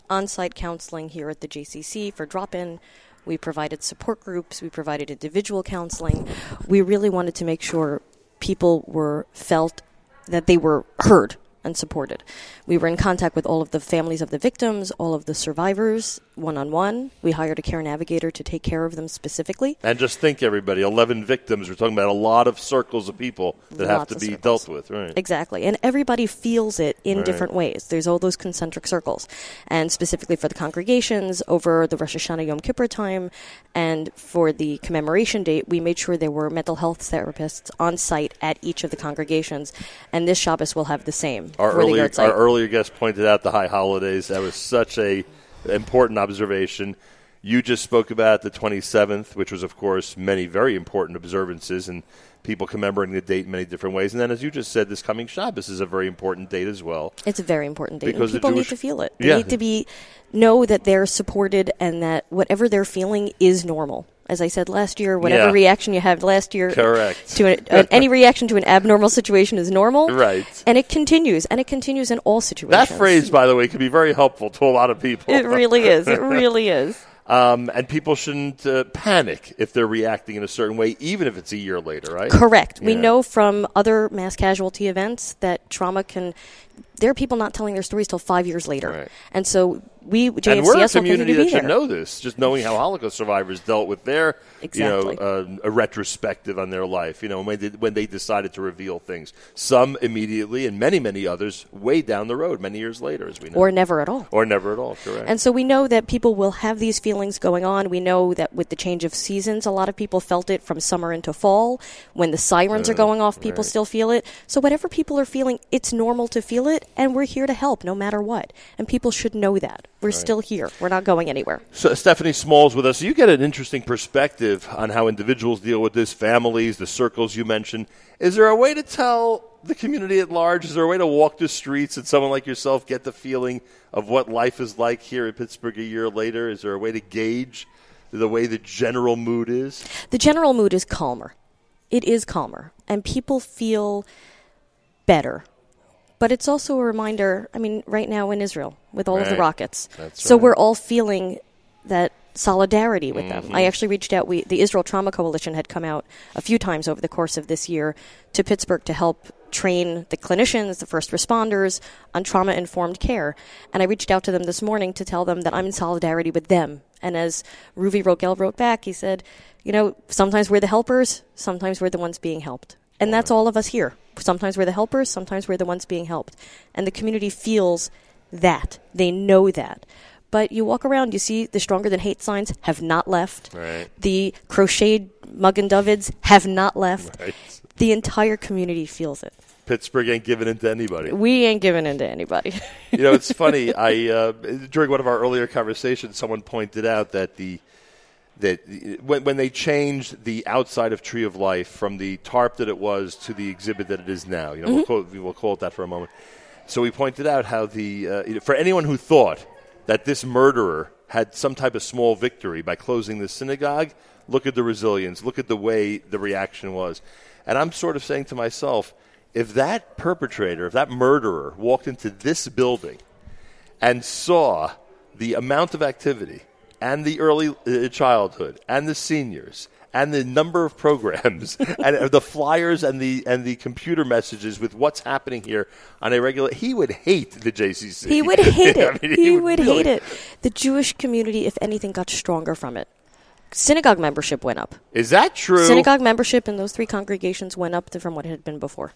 S6: on site counseling here at the JCC for drop in. We provided support groups. We provided individual counseling. We really wanted to make sure people were felt that they were heard and supported. We were in contact with all of the families of the victims, all of the survivors, one on one. We hired a care navigator to take care of them specifically.
S1: And just think, everybody, 11 victims. We're talking about a lot of circles of people that have to be
S6: circles.
S1: dealt with, right?
S6: Exactly. And everybody feels it in
S1: Right.
S6: different ways. There's all those concentric circles. And specifically for the congregations over the Rosh Hashanah Yom Kippur time and for the commemoration date, we made sure there were mental health therapists on site at each of the congregations. And this Shabbos will have the same
S1: Our earlier,
S6: site.
S1: our earlier guest pointed out the high holidays. That was such a important observation. You just spoke about the 27th, which was, of course, many very important observances and people commemorating the date in many different ways. And then, as you just said, this coming Shabbos is a very important date as well.
S6: It's a very important date.
S1: Because
S6: and people
S1: Jewish-
S6: need to feel it. They
S1: Yeah.
S6: need to be know that they're supported and that whatever they're feeling is normal. As I said last year, whatever
S1: Yeah.
S6: reaction you had last year
S1: Correct.
S6: to an, uh, any reaction to an abnormal situation is normal.
S1: Right.
S6: And it continues, and it continues in all situations.
S1: That phrase, by the way, can be very helpful to a lot of people.
S6: It really is. It really is.
S1: Um, and people shouldn't uh, panic if they're reacting in a certain way, even if it's a year later, right?
S6: Correct. We know from other mass casualty events that trauma can. There are people not telling their stories till five years later,
S1: Right.
S6: and so we JFCS
S1: and we're a community that should
S6: there.
S1: know this. Just knowing how Holocaust survivors dealt with their,
S6: Exactly.
S1: you know, uh, a retrospective on their life. You know, when they, when they decided to reveal things. Some immediately, and many, many others way down the road, many years later, as we know,
S6: or never at all.
S1: or never at all. Correct.
S6: And so we know that people will have these feelings going on. We know that with the change of seasons, a lot of people felt it from summer into fall. When the sirens are going off, people still feel it. So whatever people are feeling, it's normal to feel it, and we're here to help no matter what. And people should know that. We're still here. We're not going anywhere.
S1: So Stephanie Smalls with us. You get an interesting perspective on how individuals deal with this, families, the circles you mentioned. Is there a way to tell the community at large? Is there a way to walk the streets and someone like yourself get the feeling of what life is like here in Pittsburgh a year later? Is there a way to gauge the way the general mood is?
S6: The general mood is calmer. It is calmer, and people feel better. But it's also a reminder. I mean, right now in Israel, with all of the
S1: Right.
S6: rockets,
S1: That's
S6: so
S1: right.
S6: we're all feeling that solidarity with
S1: Mm-hmm.
S6: them. I actually reached out. We, the Israel Trauma Coalition, had come out a few times over the course of this year to Pittsburgh to help train the clinicians, the first responders on trauma informed care. And I reached out to them this morning to tell them that I'm in solidarity with them. And as Ruvi Rogel wrote back, he said, you know, sometimes we're the helpers, sometimes we're the ones being helped. And that's all of us here. Sometimes we're the helpers, sometimes we're the ones being helped. And the community feels that. They know that. But you walk around, you see the stronger than hate signs have not left.
S1: Right.
S6: The crocheted Magen Davids have not left.
S1: Right.
S6: The entire community feels it.
S1: Pittsburgh ain't giving in to anybody.
S6: We ain't giving in to anybody.
S1: you know, it's funny. I uh, during one of our earlier conversations, someone pointed out that the that when when they changed the outside of Tree of Life from the tarp that it was to the exhibit that it is now, you know, we'll, call, we'll call it that for a moment. So we pointed out how the uh, for anyone who thought that this murderer had some type of small victory by closing the synagogue, look at the resilience, look at the way the reaction was, and I'm sort of saying to myself, if that perpetrator, if that murderer walked into this building and saw the amount of activity and the early uh, childhood and the seniors and the number of programs and uh, the flyers and the and the computer messages with what's happening here on a regular he would hate the JCC.
S6: He would hate
S1: I
S6: it.
S1: mean,
S6: he, would
S1: really-
S6: hate it. The Jewish community, if anything, got stronger from it. Synagogue membership went up.
S1: Is that true?
S6: Synagogue membership in those three congregations went up to- from what it had been before.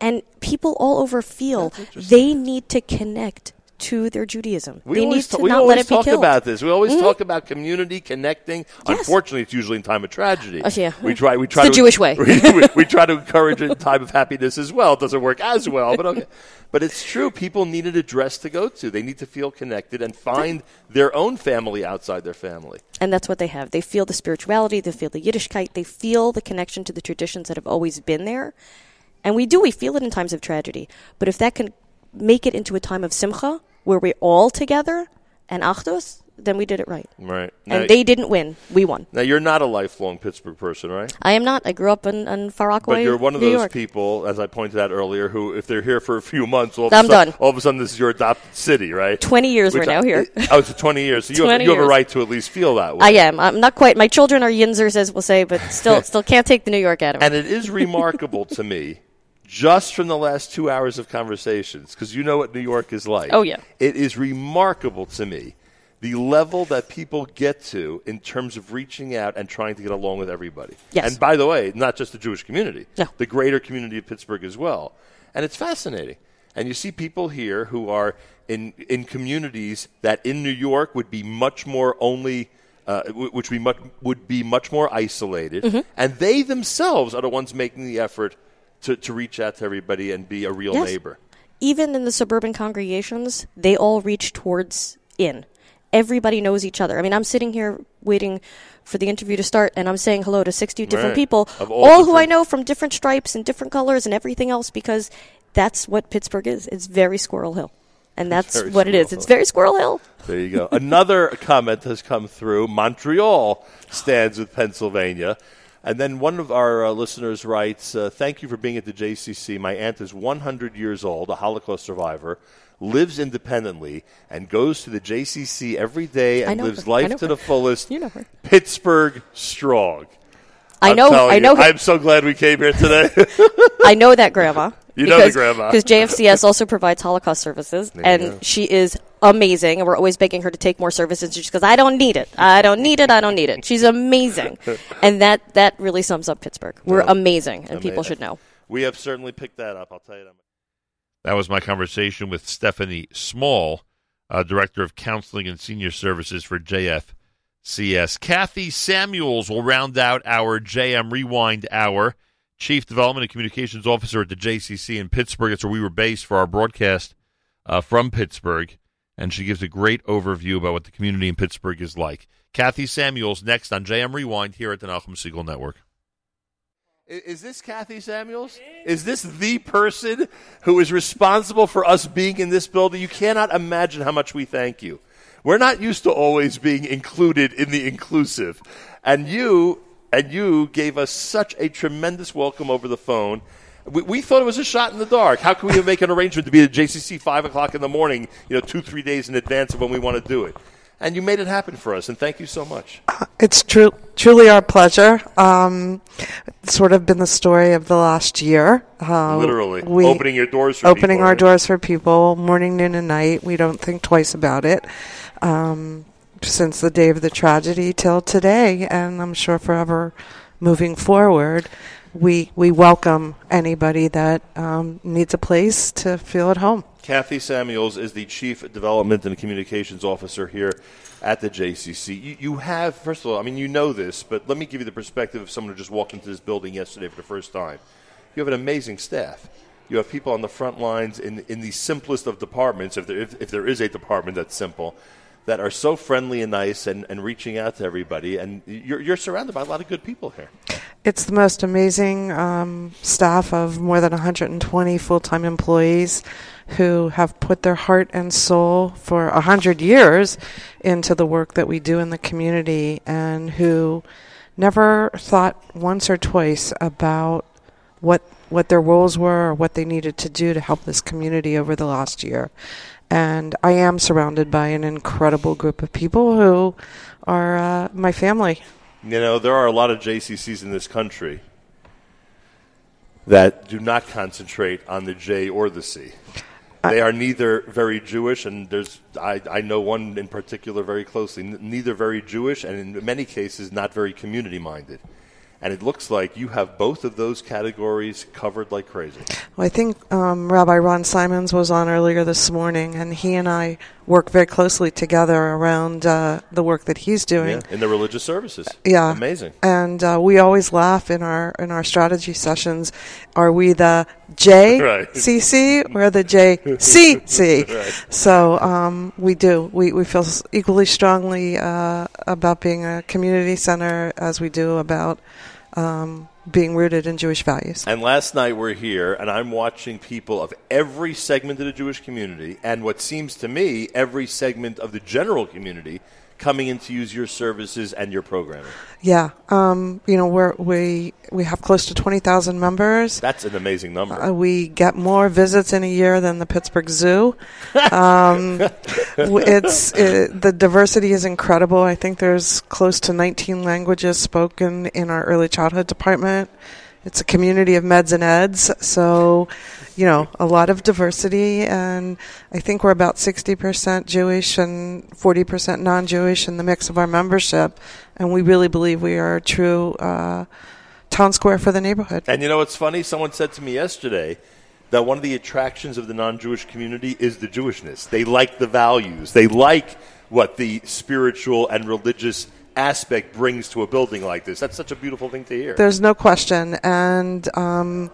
S6: And people all over feel they need to connect to their Judaism.
S1: We
S6: they need
S1: always, ta- we
S6: not
S1: always talk about this. We always mm-hmm. talk about community connecting.
S6: Yes.
S1: Unfortunately, it's usually in time of tragedy.
S6: Oh, yeah.
S1: We try. We
S6: It's
S1: try
S6: the
S1: to,
S6: Jewish way.
S1: We, we, we try to encourage it in time of happiness as well. It doesn't work as well, but okay. But it's true. People need an address to go to. They need to feel connected and find their own family outside their family.
S6: And that's what they have. They feel the spirituality, they feel the Yiddishkeit, they feel the connection to the traditions that have always been there. And we do, we feel it in times of tragedy. But if that can make it into a time of simcha, where we're all together and achdus, then we did it right.
S1: Right. Now,
S6: And they didn't win. We won.
S1: now you're not a lifelong Pittsburgh person, right?
S6: I am not. I grew up in, in Far Rockaway,
S1: But you're one of
S6: New
S1: those
S6: York.
S1: people, as I pointed out earlier, who, if they're here for a few months, all of,
S6: I'm
S1: a sudden,
S6: done.
S1: all of a sudden this is your adopted city, right?
S6: 20 years
S1: Which
S6: we're now
S1: I-
S6: here.
S1: Oh, it's 20 years. So you, have,
S6: 20
S1: you have a right to at least feel that way.
S6: I am. I'm not quite. My children are Yinzers, as we'll say, but still, still can't take the New York out of me.
S1: And it is remarkable to me, just from the last two hours of conversations, because you know what New York is like.
S6: Oh, yeah.
S1: It is remarkable to me the level that people get to in terms of reaching out and trying to get along with everybody.
S6: Yes.
S1: And by the way, not just the Jewish community,
S6: No.
S1: the greater community of Pittsburgh as well. And it's fascinating. And you see people here who are in, in communities that in New York would be much more only. Uh, which we much, would be much more isolated,
S6: Mm-hmm.
S1: and they themselves are the ones making the effort to, to reach out to everybody and be a real
S6: Yes.
S1: neighbor.
S6: even in the suburban congregations, they all reach towards in. Everybody knows each other. I mean, I'm sitting here waiting for the interview to start, and I'm saying hello to 60 different
S1: Right.
S6: people,
S1: all
S6: all, who I know from different stripes and different colors and everything else, because that's what Pittsburgh is. It's very Squirrel Hill. And that's what it is. It's very Squirrel Hill.
S1: There you go. Another comment has come through. Montreal stands with Pennsylvania. And then one of our uh, listeners writes, uh, Thank you for being at the JCC. My aunt is 100 years old, a Holocaust survivor, lives independently, and goes to the JCC every day and lives
S6: her.
S1: Life to
S6: her.
S1: the fullest.
S6: You know her.
S1: Pittsburgh strong.
S6: I
S1: I'm
S6: know. I
S1: you,
S6: know. her-
S1: I'm so glad we came here today.
S6: I know that grandma.
S1: You know the grandma.
S6: Because JFCS also provides Holocaust services,
S1: you
S6: and
S1: go.
S6: she is amazing. And we're always begging her to take more services. She goes, "I don't need it. I don't need it. I don't need it." She's amazing, and that that really sums up Pittsburgh. We're
S1: Yeah.
S6: amazing, and people should know.
S1: we have certainly picked that up. I'll tell you that. That was my conversation with Stephanie Small, uh, Director of Counseling and Senior Services for JFCS. Kathy Samuels will round out our JM Rewind Hour, Chief Development and Communications Officer at the JCC in Pittsburgh. That's where we were based for our broadcast uh, from Pittsburgh. And she gives a great overview about what the community in Pittsburgh is like. Kathy Samuels next on JM Rewind here at the Nachum Segal Network. Is this Kathy Samuels? Is this the person who is responsible for us being in this building? You cannot imagine how much we thank you. We're not used to always being included in the inclusive. And you and you gave us such a tremendous welcome over the phone. We, we thought it was a shot in the dark. How can we make an arrangement to be at JCC five o'clock in the morning, you know, two three days in advance of when we want to do it? And you made it happen for us, and thank you so much.
S7: It's true, truly our pleasure. Um, it's sort of been the story of the last year. Uh,
S1: Literally,
S7: we-
S1: opening your doors for
S7: opening
S1: people,
S7: our
S1: right?
S7: doors for people, morning, noon, and night. We don't think twice about it. Um, since the day of the tragedy till today, and I'm sure forever moving forward, we we welcome anybody that um, needs a place to feel at home.
S1: Kathy Samuels is the Chief Development and Communications Officer here at the JCC. You, you have, first of all, I mean, you know this, but let me give you the perspective of someone who just walked into this building yesterday for the first time. You have an amazing staff. You have people on the front lines in, in the simplest of departments, if there, if, if there is a department that's simple, that are so friendly and nice and, and reaching out to everybody. And you're, you're surrounded by a lot of good people here.
S7: It's the most amazing um, staff of more than 120 full time employees who have put their heart and soul for 100 years into the work that we do in the community and who never thought once or twice about what what their roles were or what they needed to do to help this community over the last year. And I am surrounded by an incredible group of people who are uh, my family.
S1: You know, there are a lot of JCCs in this country that do not concentrate on the J or the C. They are neither very Jewish, and there's I, I know one in particular very closely. N- neither very Jewish, and in many cases not very community minded. And it looks like you have both of those categories covered like crazy.
S7: Well, I think um, Rabbi Ron Symons was on earlier this morning, and he and I work very closely together around uh, the work that he's doing.
S1: Yeah, in the religious services.
S7: Yeah.
S1: amazing.
S7: And uh, we always laugh in our in our strategy sessions. Are we the JCC or the JCC?
S1: Right.
S7: So um, we do. We we feel equally strongly uh, about being a community center as we do about um, being rooted in Jewish values.
S1: And last night we're here, and I'm watching people of every segment of the Jewish community, and what seems to me every segment of the general community coming in to use your services and your programming.
S7: Yeah, um, you know we're, we we have close to twenty thousand members.
S1: That's an amazing number.
S7: Uh, we get more visits in a year than the Pittsburgh Zoo. Um, it's it, the diversity is incredible. I think there's close to 19 languages spoken in our early childhood department. It's a community of meds and eds, so you know a lot of diversity, and I think we're about 60% Jewish and 40% non-Jewish in the mix of our membership, and we really believe we are a true uh, town square for the neighborhood.
S1: and you know what's funny? Someone said to me yesterday that one of the attractions of the non-Jewish community is the Jewishness. They like the values. They like what the spiritual and religious aspect brings to a building like this. That's such a beautiful thing to hear.
S7: There's no question, and um,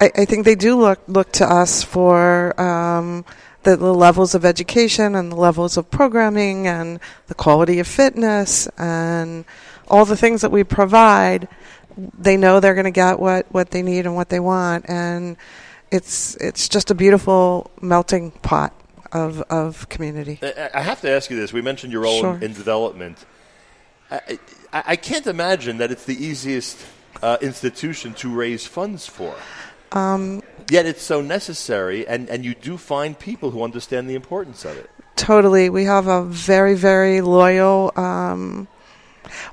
S7: I, I think they do look look to us for um, the, the levels of education and the levels of programming and the quality of fitness and all the things that we provide. They know they're going to get what, what they need and what they want, and it's it's just a beautiful melting pot of of community.
S1: I have to ask you this. We mentioned your role
S7: Sure.
S1: in, in development. I, I, I can't imagine that it's the easiest uh, institution to raise funds for.
S7: Um,
S1: Yet it's so necessary, and, and you do find people who understand the importance of it.
S7: Totally, we have a very very loyal. Um,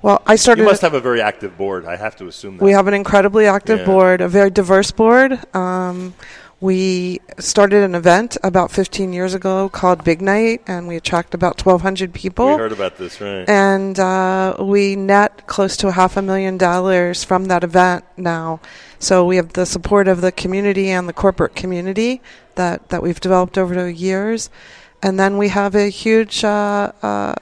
S7: well, I started.
S1: You must have a very active board. I have to assume that.
S7: We have an incredibly active
S1: Yeah.
S7: board, a very diverse board. Um, we started an event about 15 years ago called Big Night, and we attracted about 1,200 people.
S1: we heard about this, right?
S7: and uh, we net close to a half a million dollars from that event now. So we have the support of the community and the corporate community that, that we've developed over the years. And then we have a huge uh, uh,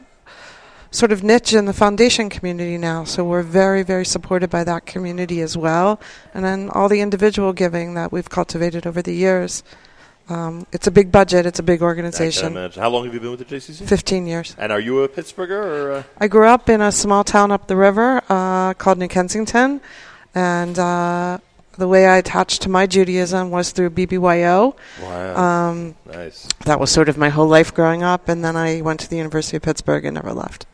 S7: sort of niche in the foundation community now. So we're very, very supported by that community as well. And then all the individual giving that we've cultivated over the years. Um, it's a big budget, it's a big organization.
S1: How long have you been with the JCC?
S7: 15 years.
S1: And are you a Pittsburgher or? Uh,
S7: I grew up in a small town up the river uh, called New Kensington, and uh, the way I attached to my Judaism was through BBYO.
S1: Wow.
S7: Um,
S1: nice.
S7: that was sort of my whole life growing up, and then I went to the University of Pittsburgh and never left.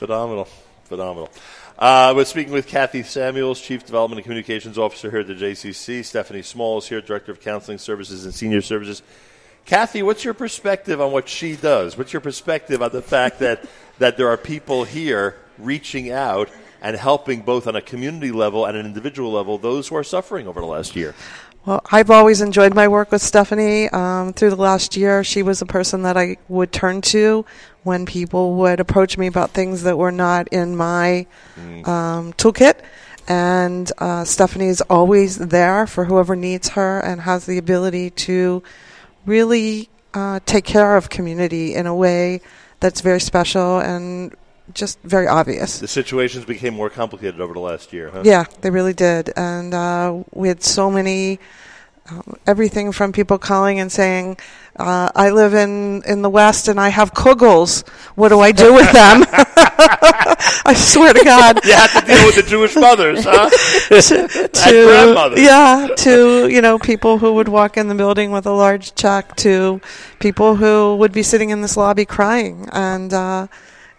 S1: Phenomenal. Phenomenal. Uh, we're speaking with Kathy Samuels, Chief Development and Communications Officer here at the JCC. Stephanie Small is here, Director of Counseling Services and Senior Services. Kathy, what's your perspective on what she does? What's your perspective on the fact that, that there are people here reaching out and helping both on a community level and an individual level those who are suffering over the last year?
S7: Well, I've always enjoyed my work with Stephanie. Um, through the last year, she was a person that I would turn to when people would approach me about things that were not in my um, toolkit. And uh, Stephanie is always there for whoever needs her and has the ability to really uh, take care of community in a way that's very special and just very obvious.
S1: The situations became more complicated over the last year, huh?
S7: Yeah, they really did. And uh, we had so many, um, everything from people calling and saying, uh, I live in, in the West and I have kugels. What do I do with them? I swear to God.
S1: You have to deal with the Jewish mothers, huh?
S7: to,
S1: grandmothers.
S7: yeah, to you know people who would walk in the building with a large check, to people who would be sitting in this lobby crying, and uh,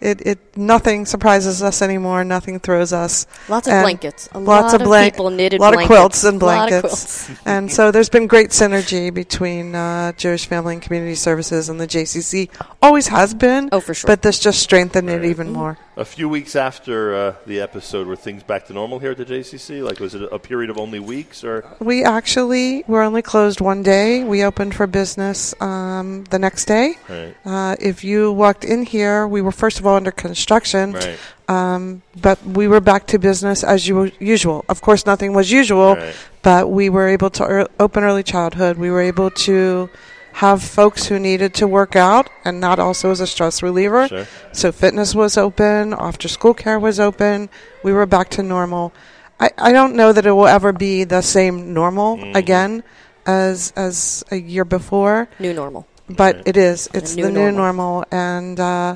S7: it it nothing surprises us anymore. Nothing throws us.
S6: Lots of
S7: And
S6: blankets. A
S7: lots
S6: lot
S7: of
S6: of
S7: blank-
S6: people knitted
S7: lot
S6: blankets.
S7: of quilts and
S6: A lot of
S7: blankets.
S6: quilts.
S7: and so there's been great synergy between uh, Jewish Family and Community Services and the JCC. Always has been.
S6: Oh, for sure.
S7: But this just strengthened it even more.
S1: A few weeks after uh, the episode, were things back to normal here at the JCC? Like, was it a period of only weeks, or
S7: We actually were only closed one day. We opened for business um, the next day.
S1: right?
S7: Uh, if you walked in here, we were first of all under construction,
S1: Right.
S7: um, but we were back to business as u- usual. Of course, nothing was usual,
S1: Right.
S7: but we were able to ear open early childhood. We were able to have folks who needed to work out and not also as a stress reliever.
S1: Sure.
S7: So fitness was open, after school care was open. We were back to normal. I, I don't know that it will ever be the same normal
S1: Mhm.
S7: again as as a year before,
S6: New normal.
S7: but
S1: Right.
S7: it is. It's
S6: new
S7: the new
S6: normal.
S7: normal, and uh,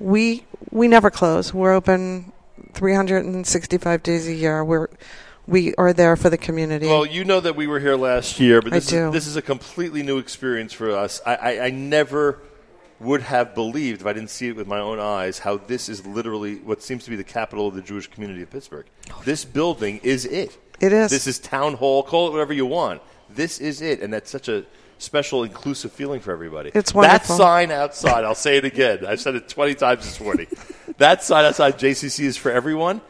S7: we we never close. We're open 365 days a year. We're we are there for the community.
S1: Well, you know that we were here last year, but this. Is, this is a completely new experience for us. I, I, I never would have believed, if I didn't see it with my own eyes, how this is literally what seems to be the capital of the Jewish community of Pittsburgh. Oh, this building is it.
S7: It is.
S1: This is town hall. Call it whatever you want. This is it, and that's such a special, inclusive feeling for everybody.
S7: It's wonderful.
S1: That sign outside. I'll say it again. I've said it twenty times this morning. that sign outside JCC is for everyone.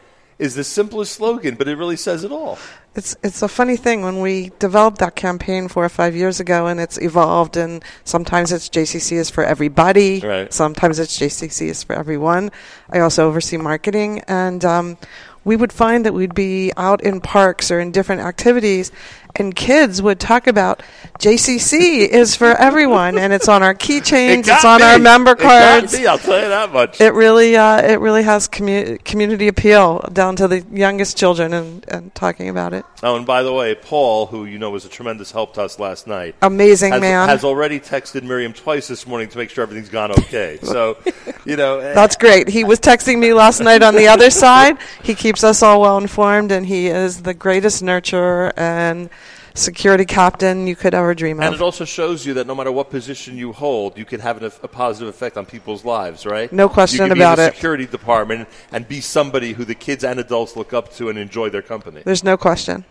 S1: Is the simplest slogan, but it really says it all.
S7: It's it's a funny thing when we developed that campaign four or five years ago, and it's evolved. And sometimes it's JCC is for everybody.
S1: Right.
S7: Sometimes it's JCC is for everyone. I also oversee marketing, and um, we would find that we'd be out in parks or in different activities, and kids would talk about JCC is for everyone, and it's on our keychains,
S1: It
S7: it's on our
S1: me.
S7: member
S1: It got
S7: cards.
S1: me, I'll tell you that much.
S7: It really, uh, it really has commu- community appeal down to the youngest children, and, and talking about it.
S1: oh, and by the way, Paul, who you know was a tremendous help to us last night,
S7: Amazing
S1: has,
S7: man.
S1: has already texted Miriam twice this morning to make sure everything's gone okay. so, you know, eh,
S7: That's great. He was texting me last night on the other side. He keeps us all well informed, and he is the greatest nurturer and security captain you could ever dream of.
S1: and it also shows you that no matter what position you hold, you can have an, a positive effect on people's lives, right?
S7: No question
S1: you can
S7: about
S1: be in the
S7: it.
S1: security department and be somebody who the kids and adults look up to and enjoy their company.
S7: There's no question.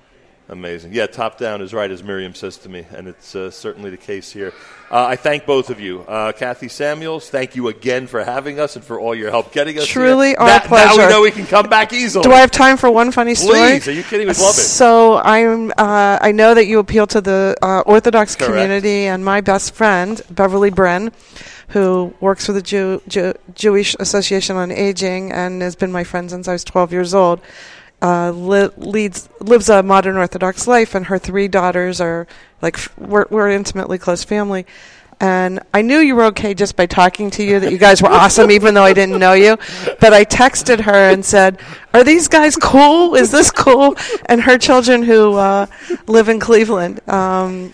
S1: Amazing. Yeah, top down is right, as Miriam says to me, and it's uh, certainly the case here. Uh, I thank both of you. Uh, Kathy Samuels, thank you again for having us and for all your help getting us here.
S7: Truly
S1: here.
S7: our
S1: Now- Now we know we can come back easily.
S7: Do I have time for one funny story?
S1: Please, are you kidding? We'd love it.
S7: So I'm. Uh, I know that you appeal to the uh, Orthodox
S1: Correct.
S7: community, and my best friend Beverly Bren, who works for the Jew, Jew, Jewish Association on Aging and has been my friend since I was 12 years old. Uh, li- leads lives a modern Orthodox life, and her three daughters are like f- we're, we're intimately close family. And I knew you were okay just by talking to you, that you guys were awesome, even though I didn't know you. But I texted her and said, Are these guys cool? Is this cool? And her children, who uh, live in Cleveland, um,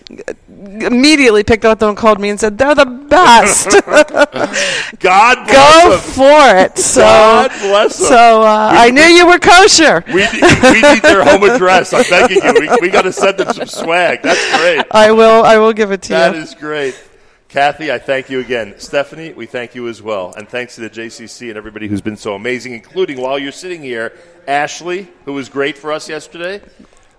S7: immediately picked up the phone and called me and said they're the best.
S8: God bless
S7: Go
S8: them.
S7: for it. So,
S8: God bless them.
S7: so uh, I knew you were kosher.
S8: We, need- we need their home address. I'm begging you. We, we got to send them some swag. That's great.
S7: I will. I will give it to
S8: That
S7: you.
S8: is great. Kathy, I thank you again. Stephanie, we thank you as well. And thanks to the JCC and everybody who's been so amazing, including while you're sitting here, Ashley, who was great for us yesterday.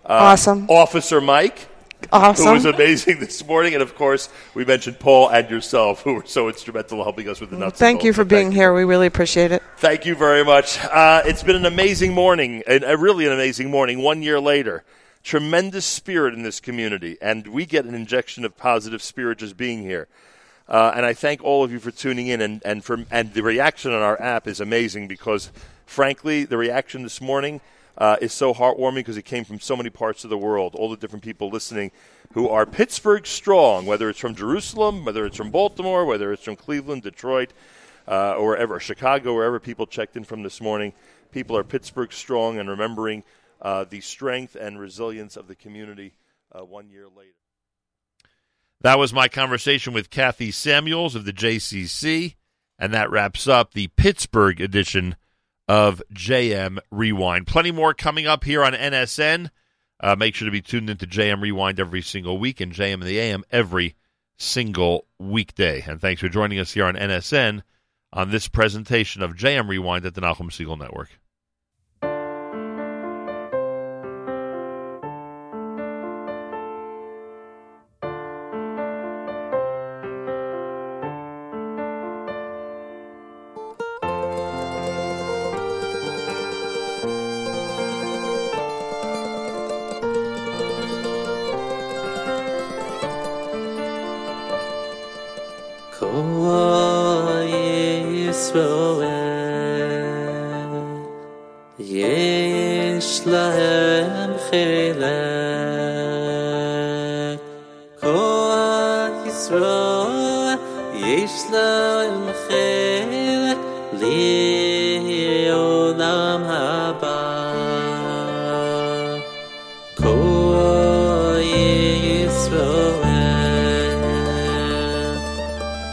S7: awesome.
S8: Officer Mike, who was amazing this morning. And of course, we mentioned Paul and yourself, who were so instrumental in helping us with the nuts. and
S7: Thank you for being
S8: thank
S7: here. We really appreciate it.
S8: Thank you very much. Uh, it's been an amazing morning, and a really an amazing morning. One year later, tremendous spirit in this community, and we get an injection of positive spirit just being here. Uh, and I thank all of you for tuning in, and and for and the reaction on our app is amazing because, frankly, the reaction this morning uh, is so heartwarming because it came from so many parts of the world. All the different people listening who are Pittsburgh strong, whether it's from Jerusalem, whether it's from Baltimore, whether it's from Cleveland, Detroit uh, or wherever, Chicago, wherever people checked in from this morning. People are Pittsburgh strong and remembering uh, the strength and resilience of the community uh, one year later. That was my conversation with Kathy Samuels of the JCC, and that wraps up the Pittsburgh edition of JM Rewind. Plenty more coming up here on NSN. Uh, make sure to be tuned into JM Rewind every single week and JM in the AM every single weekday. And thanks for joining us here on NSN on this presentation of JM Rewind at the Nachum Segal Network.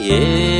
S8: yeah.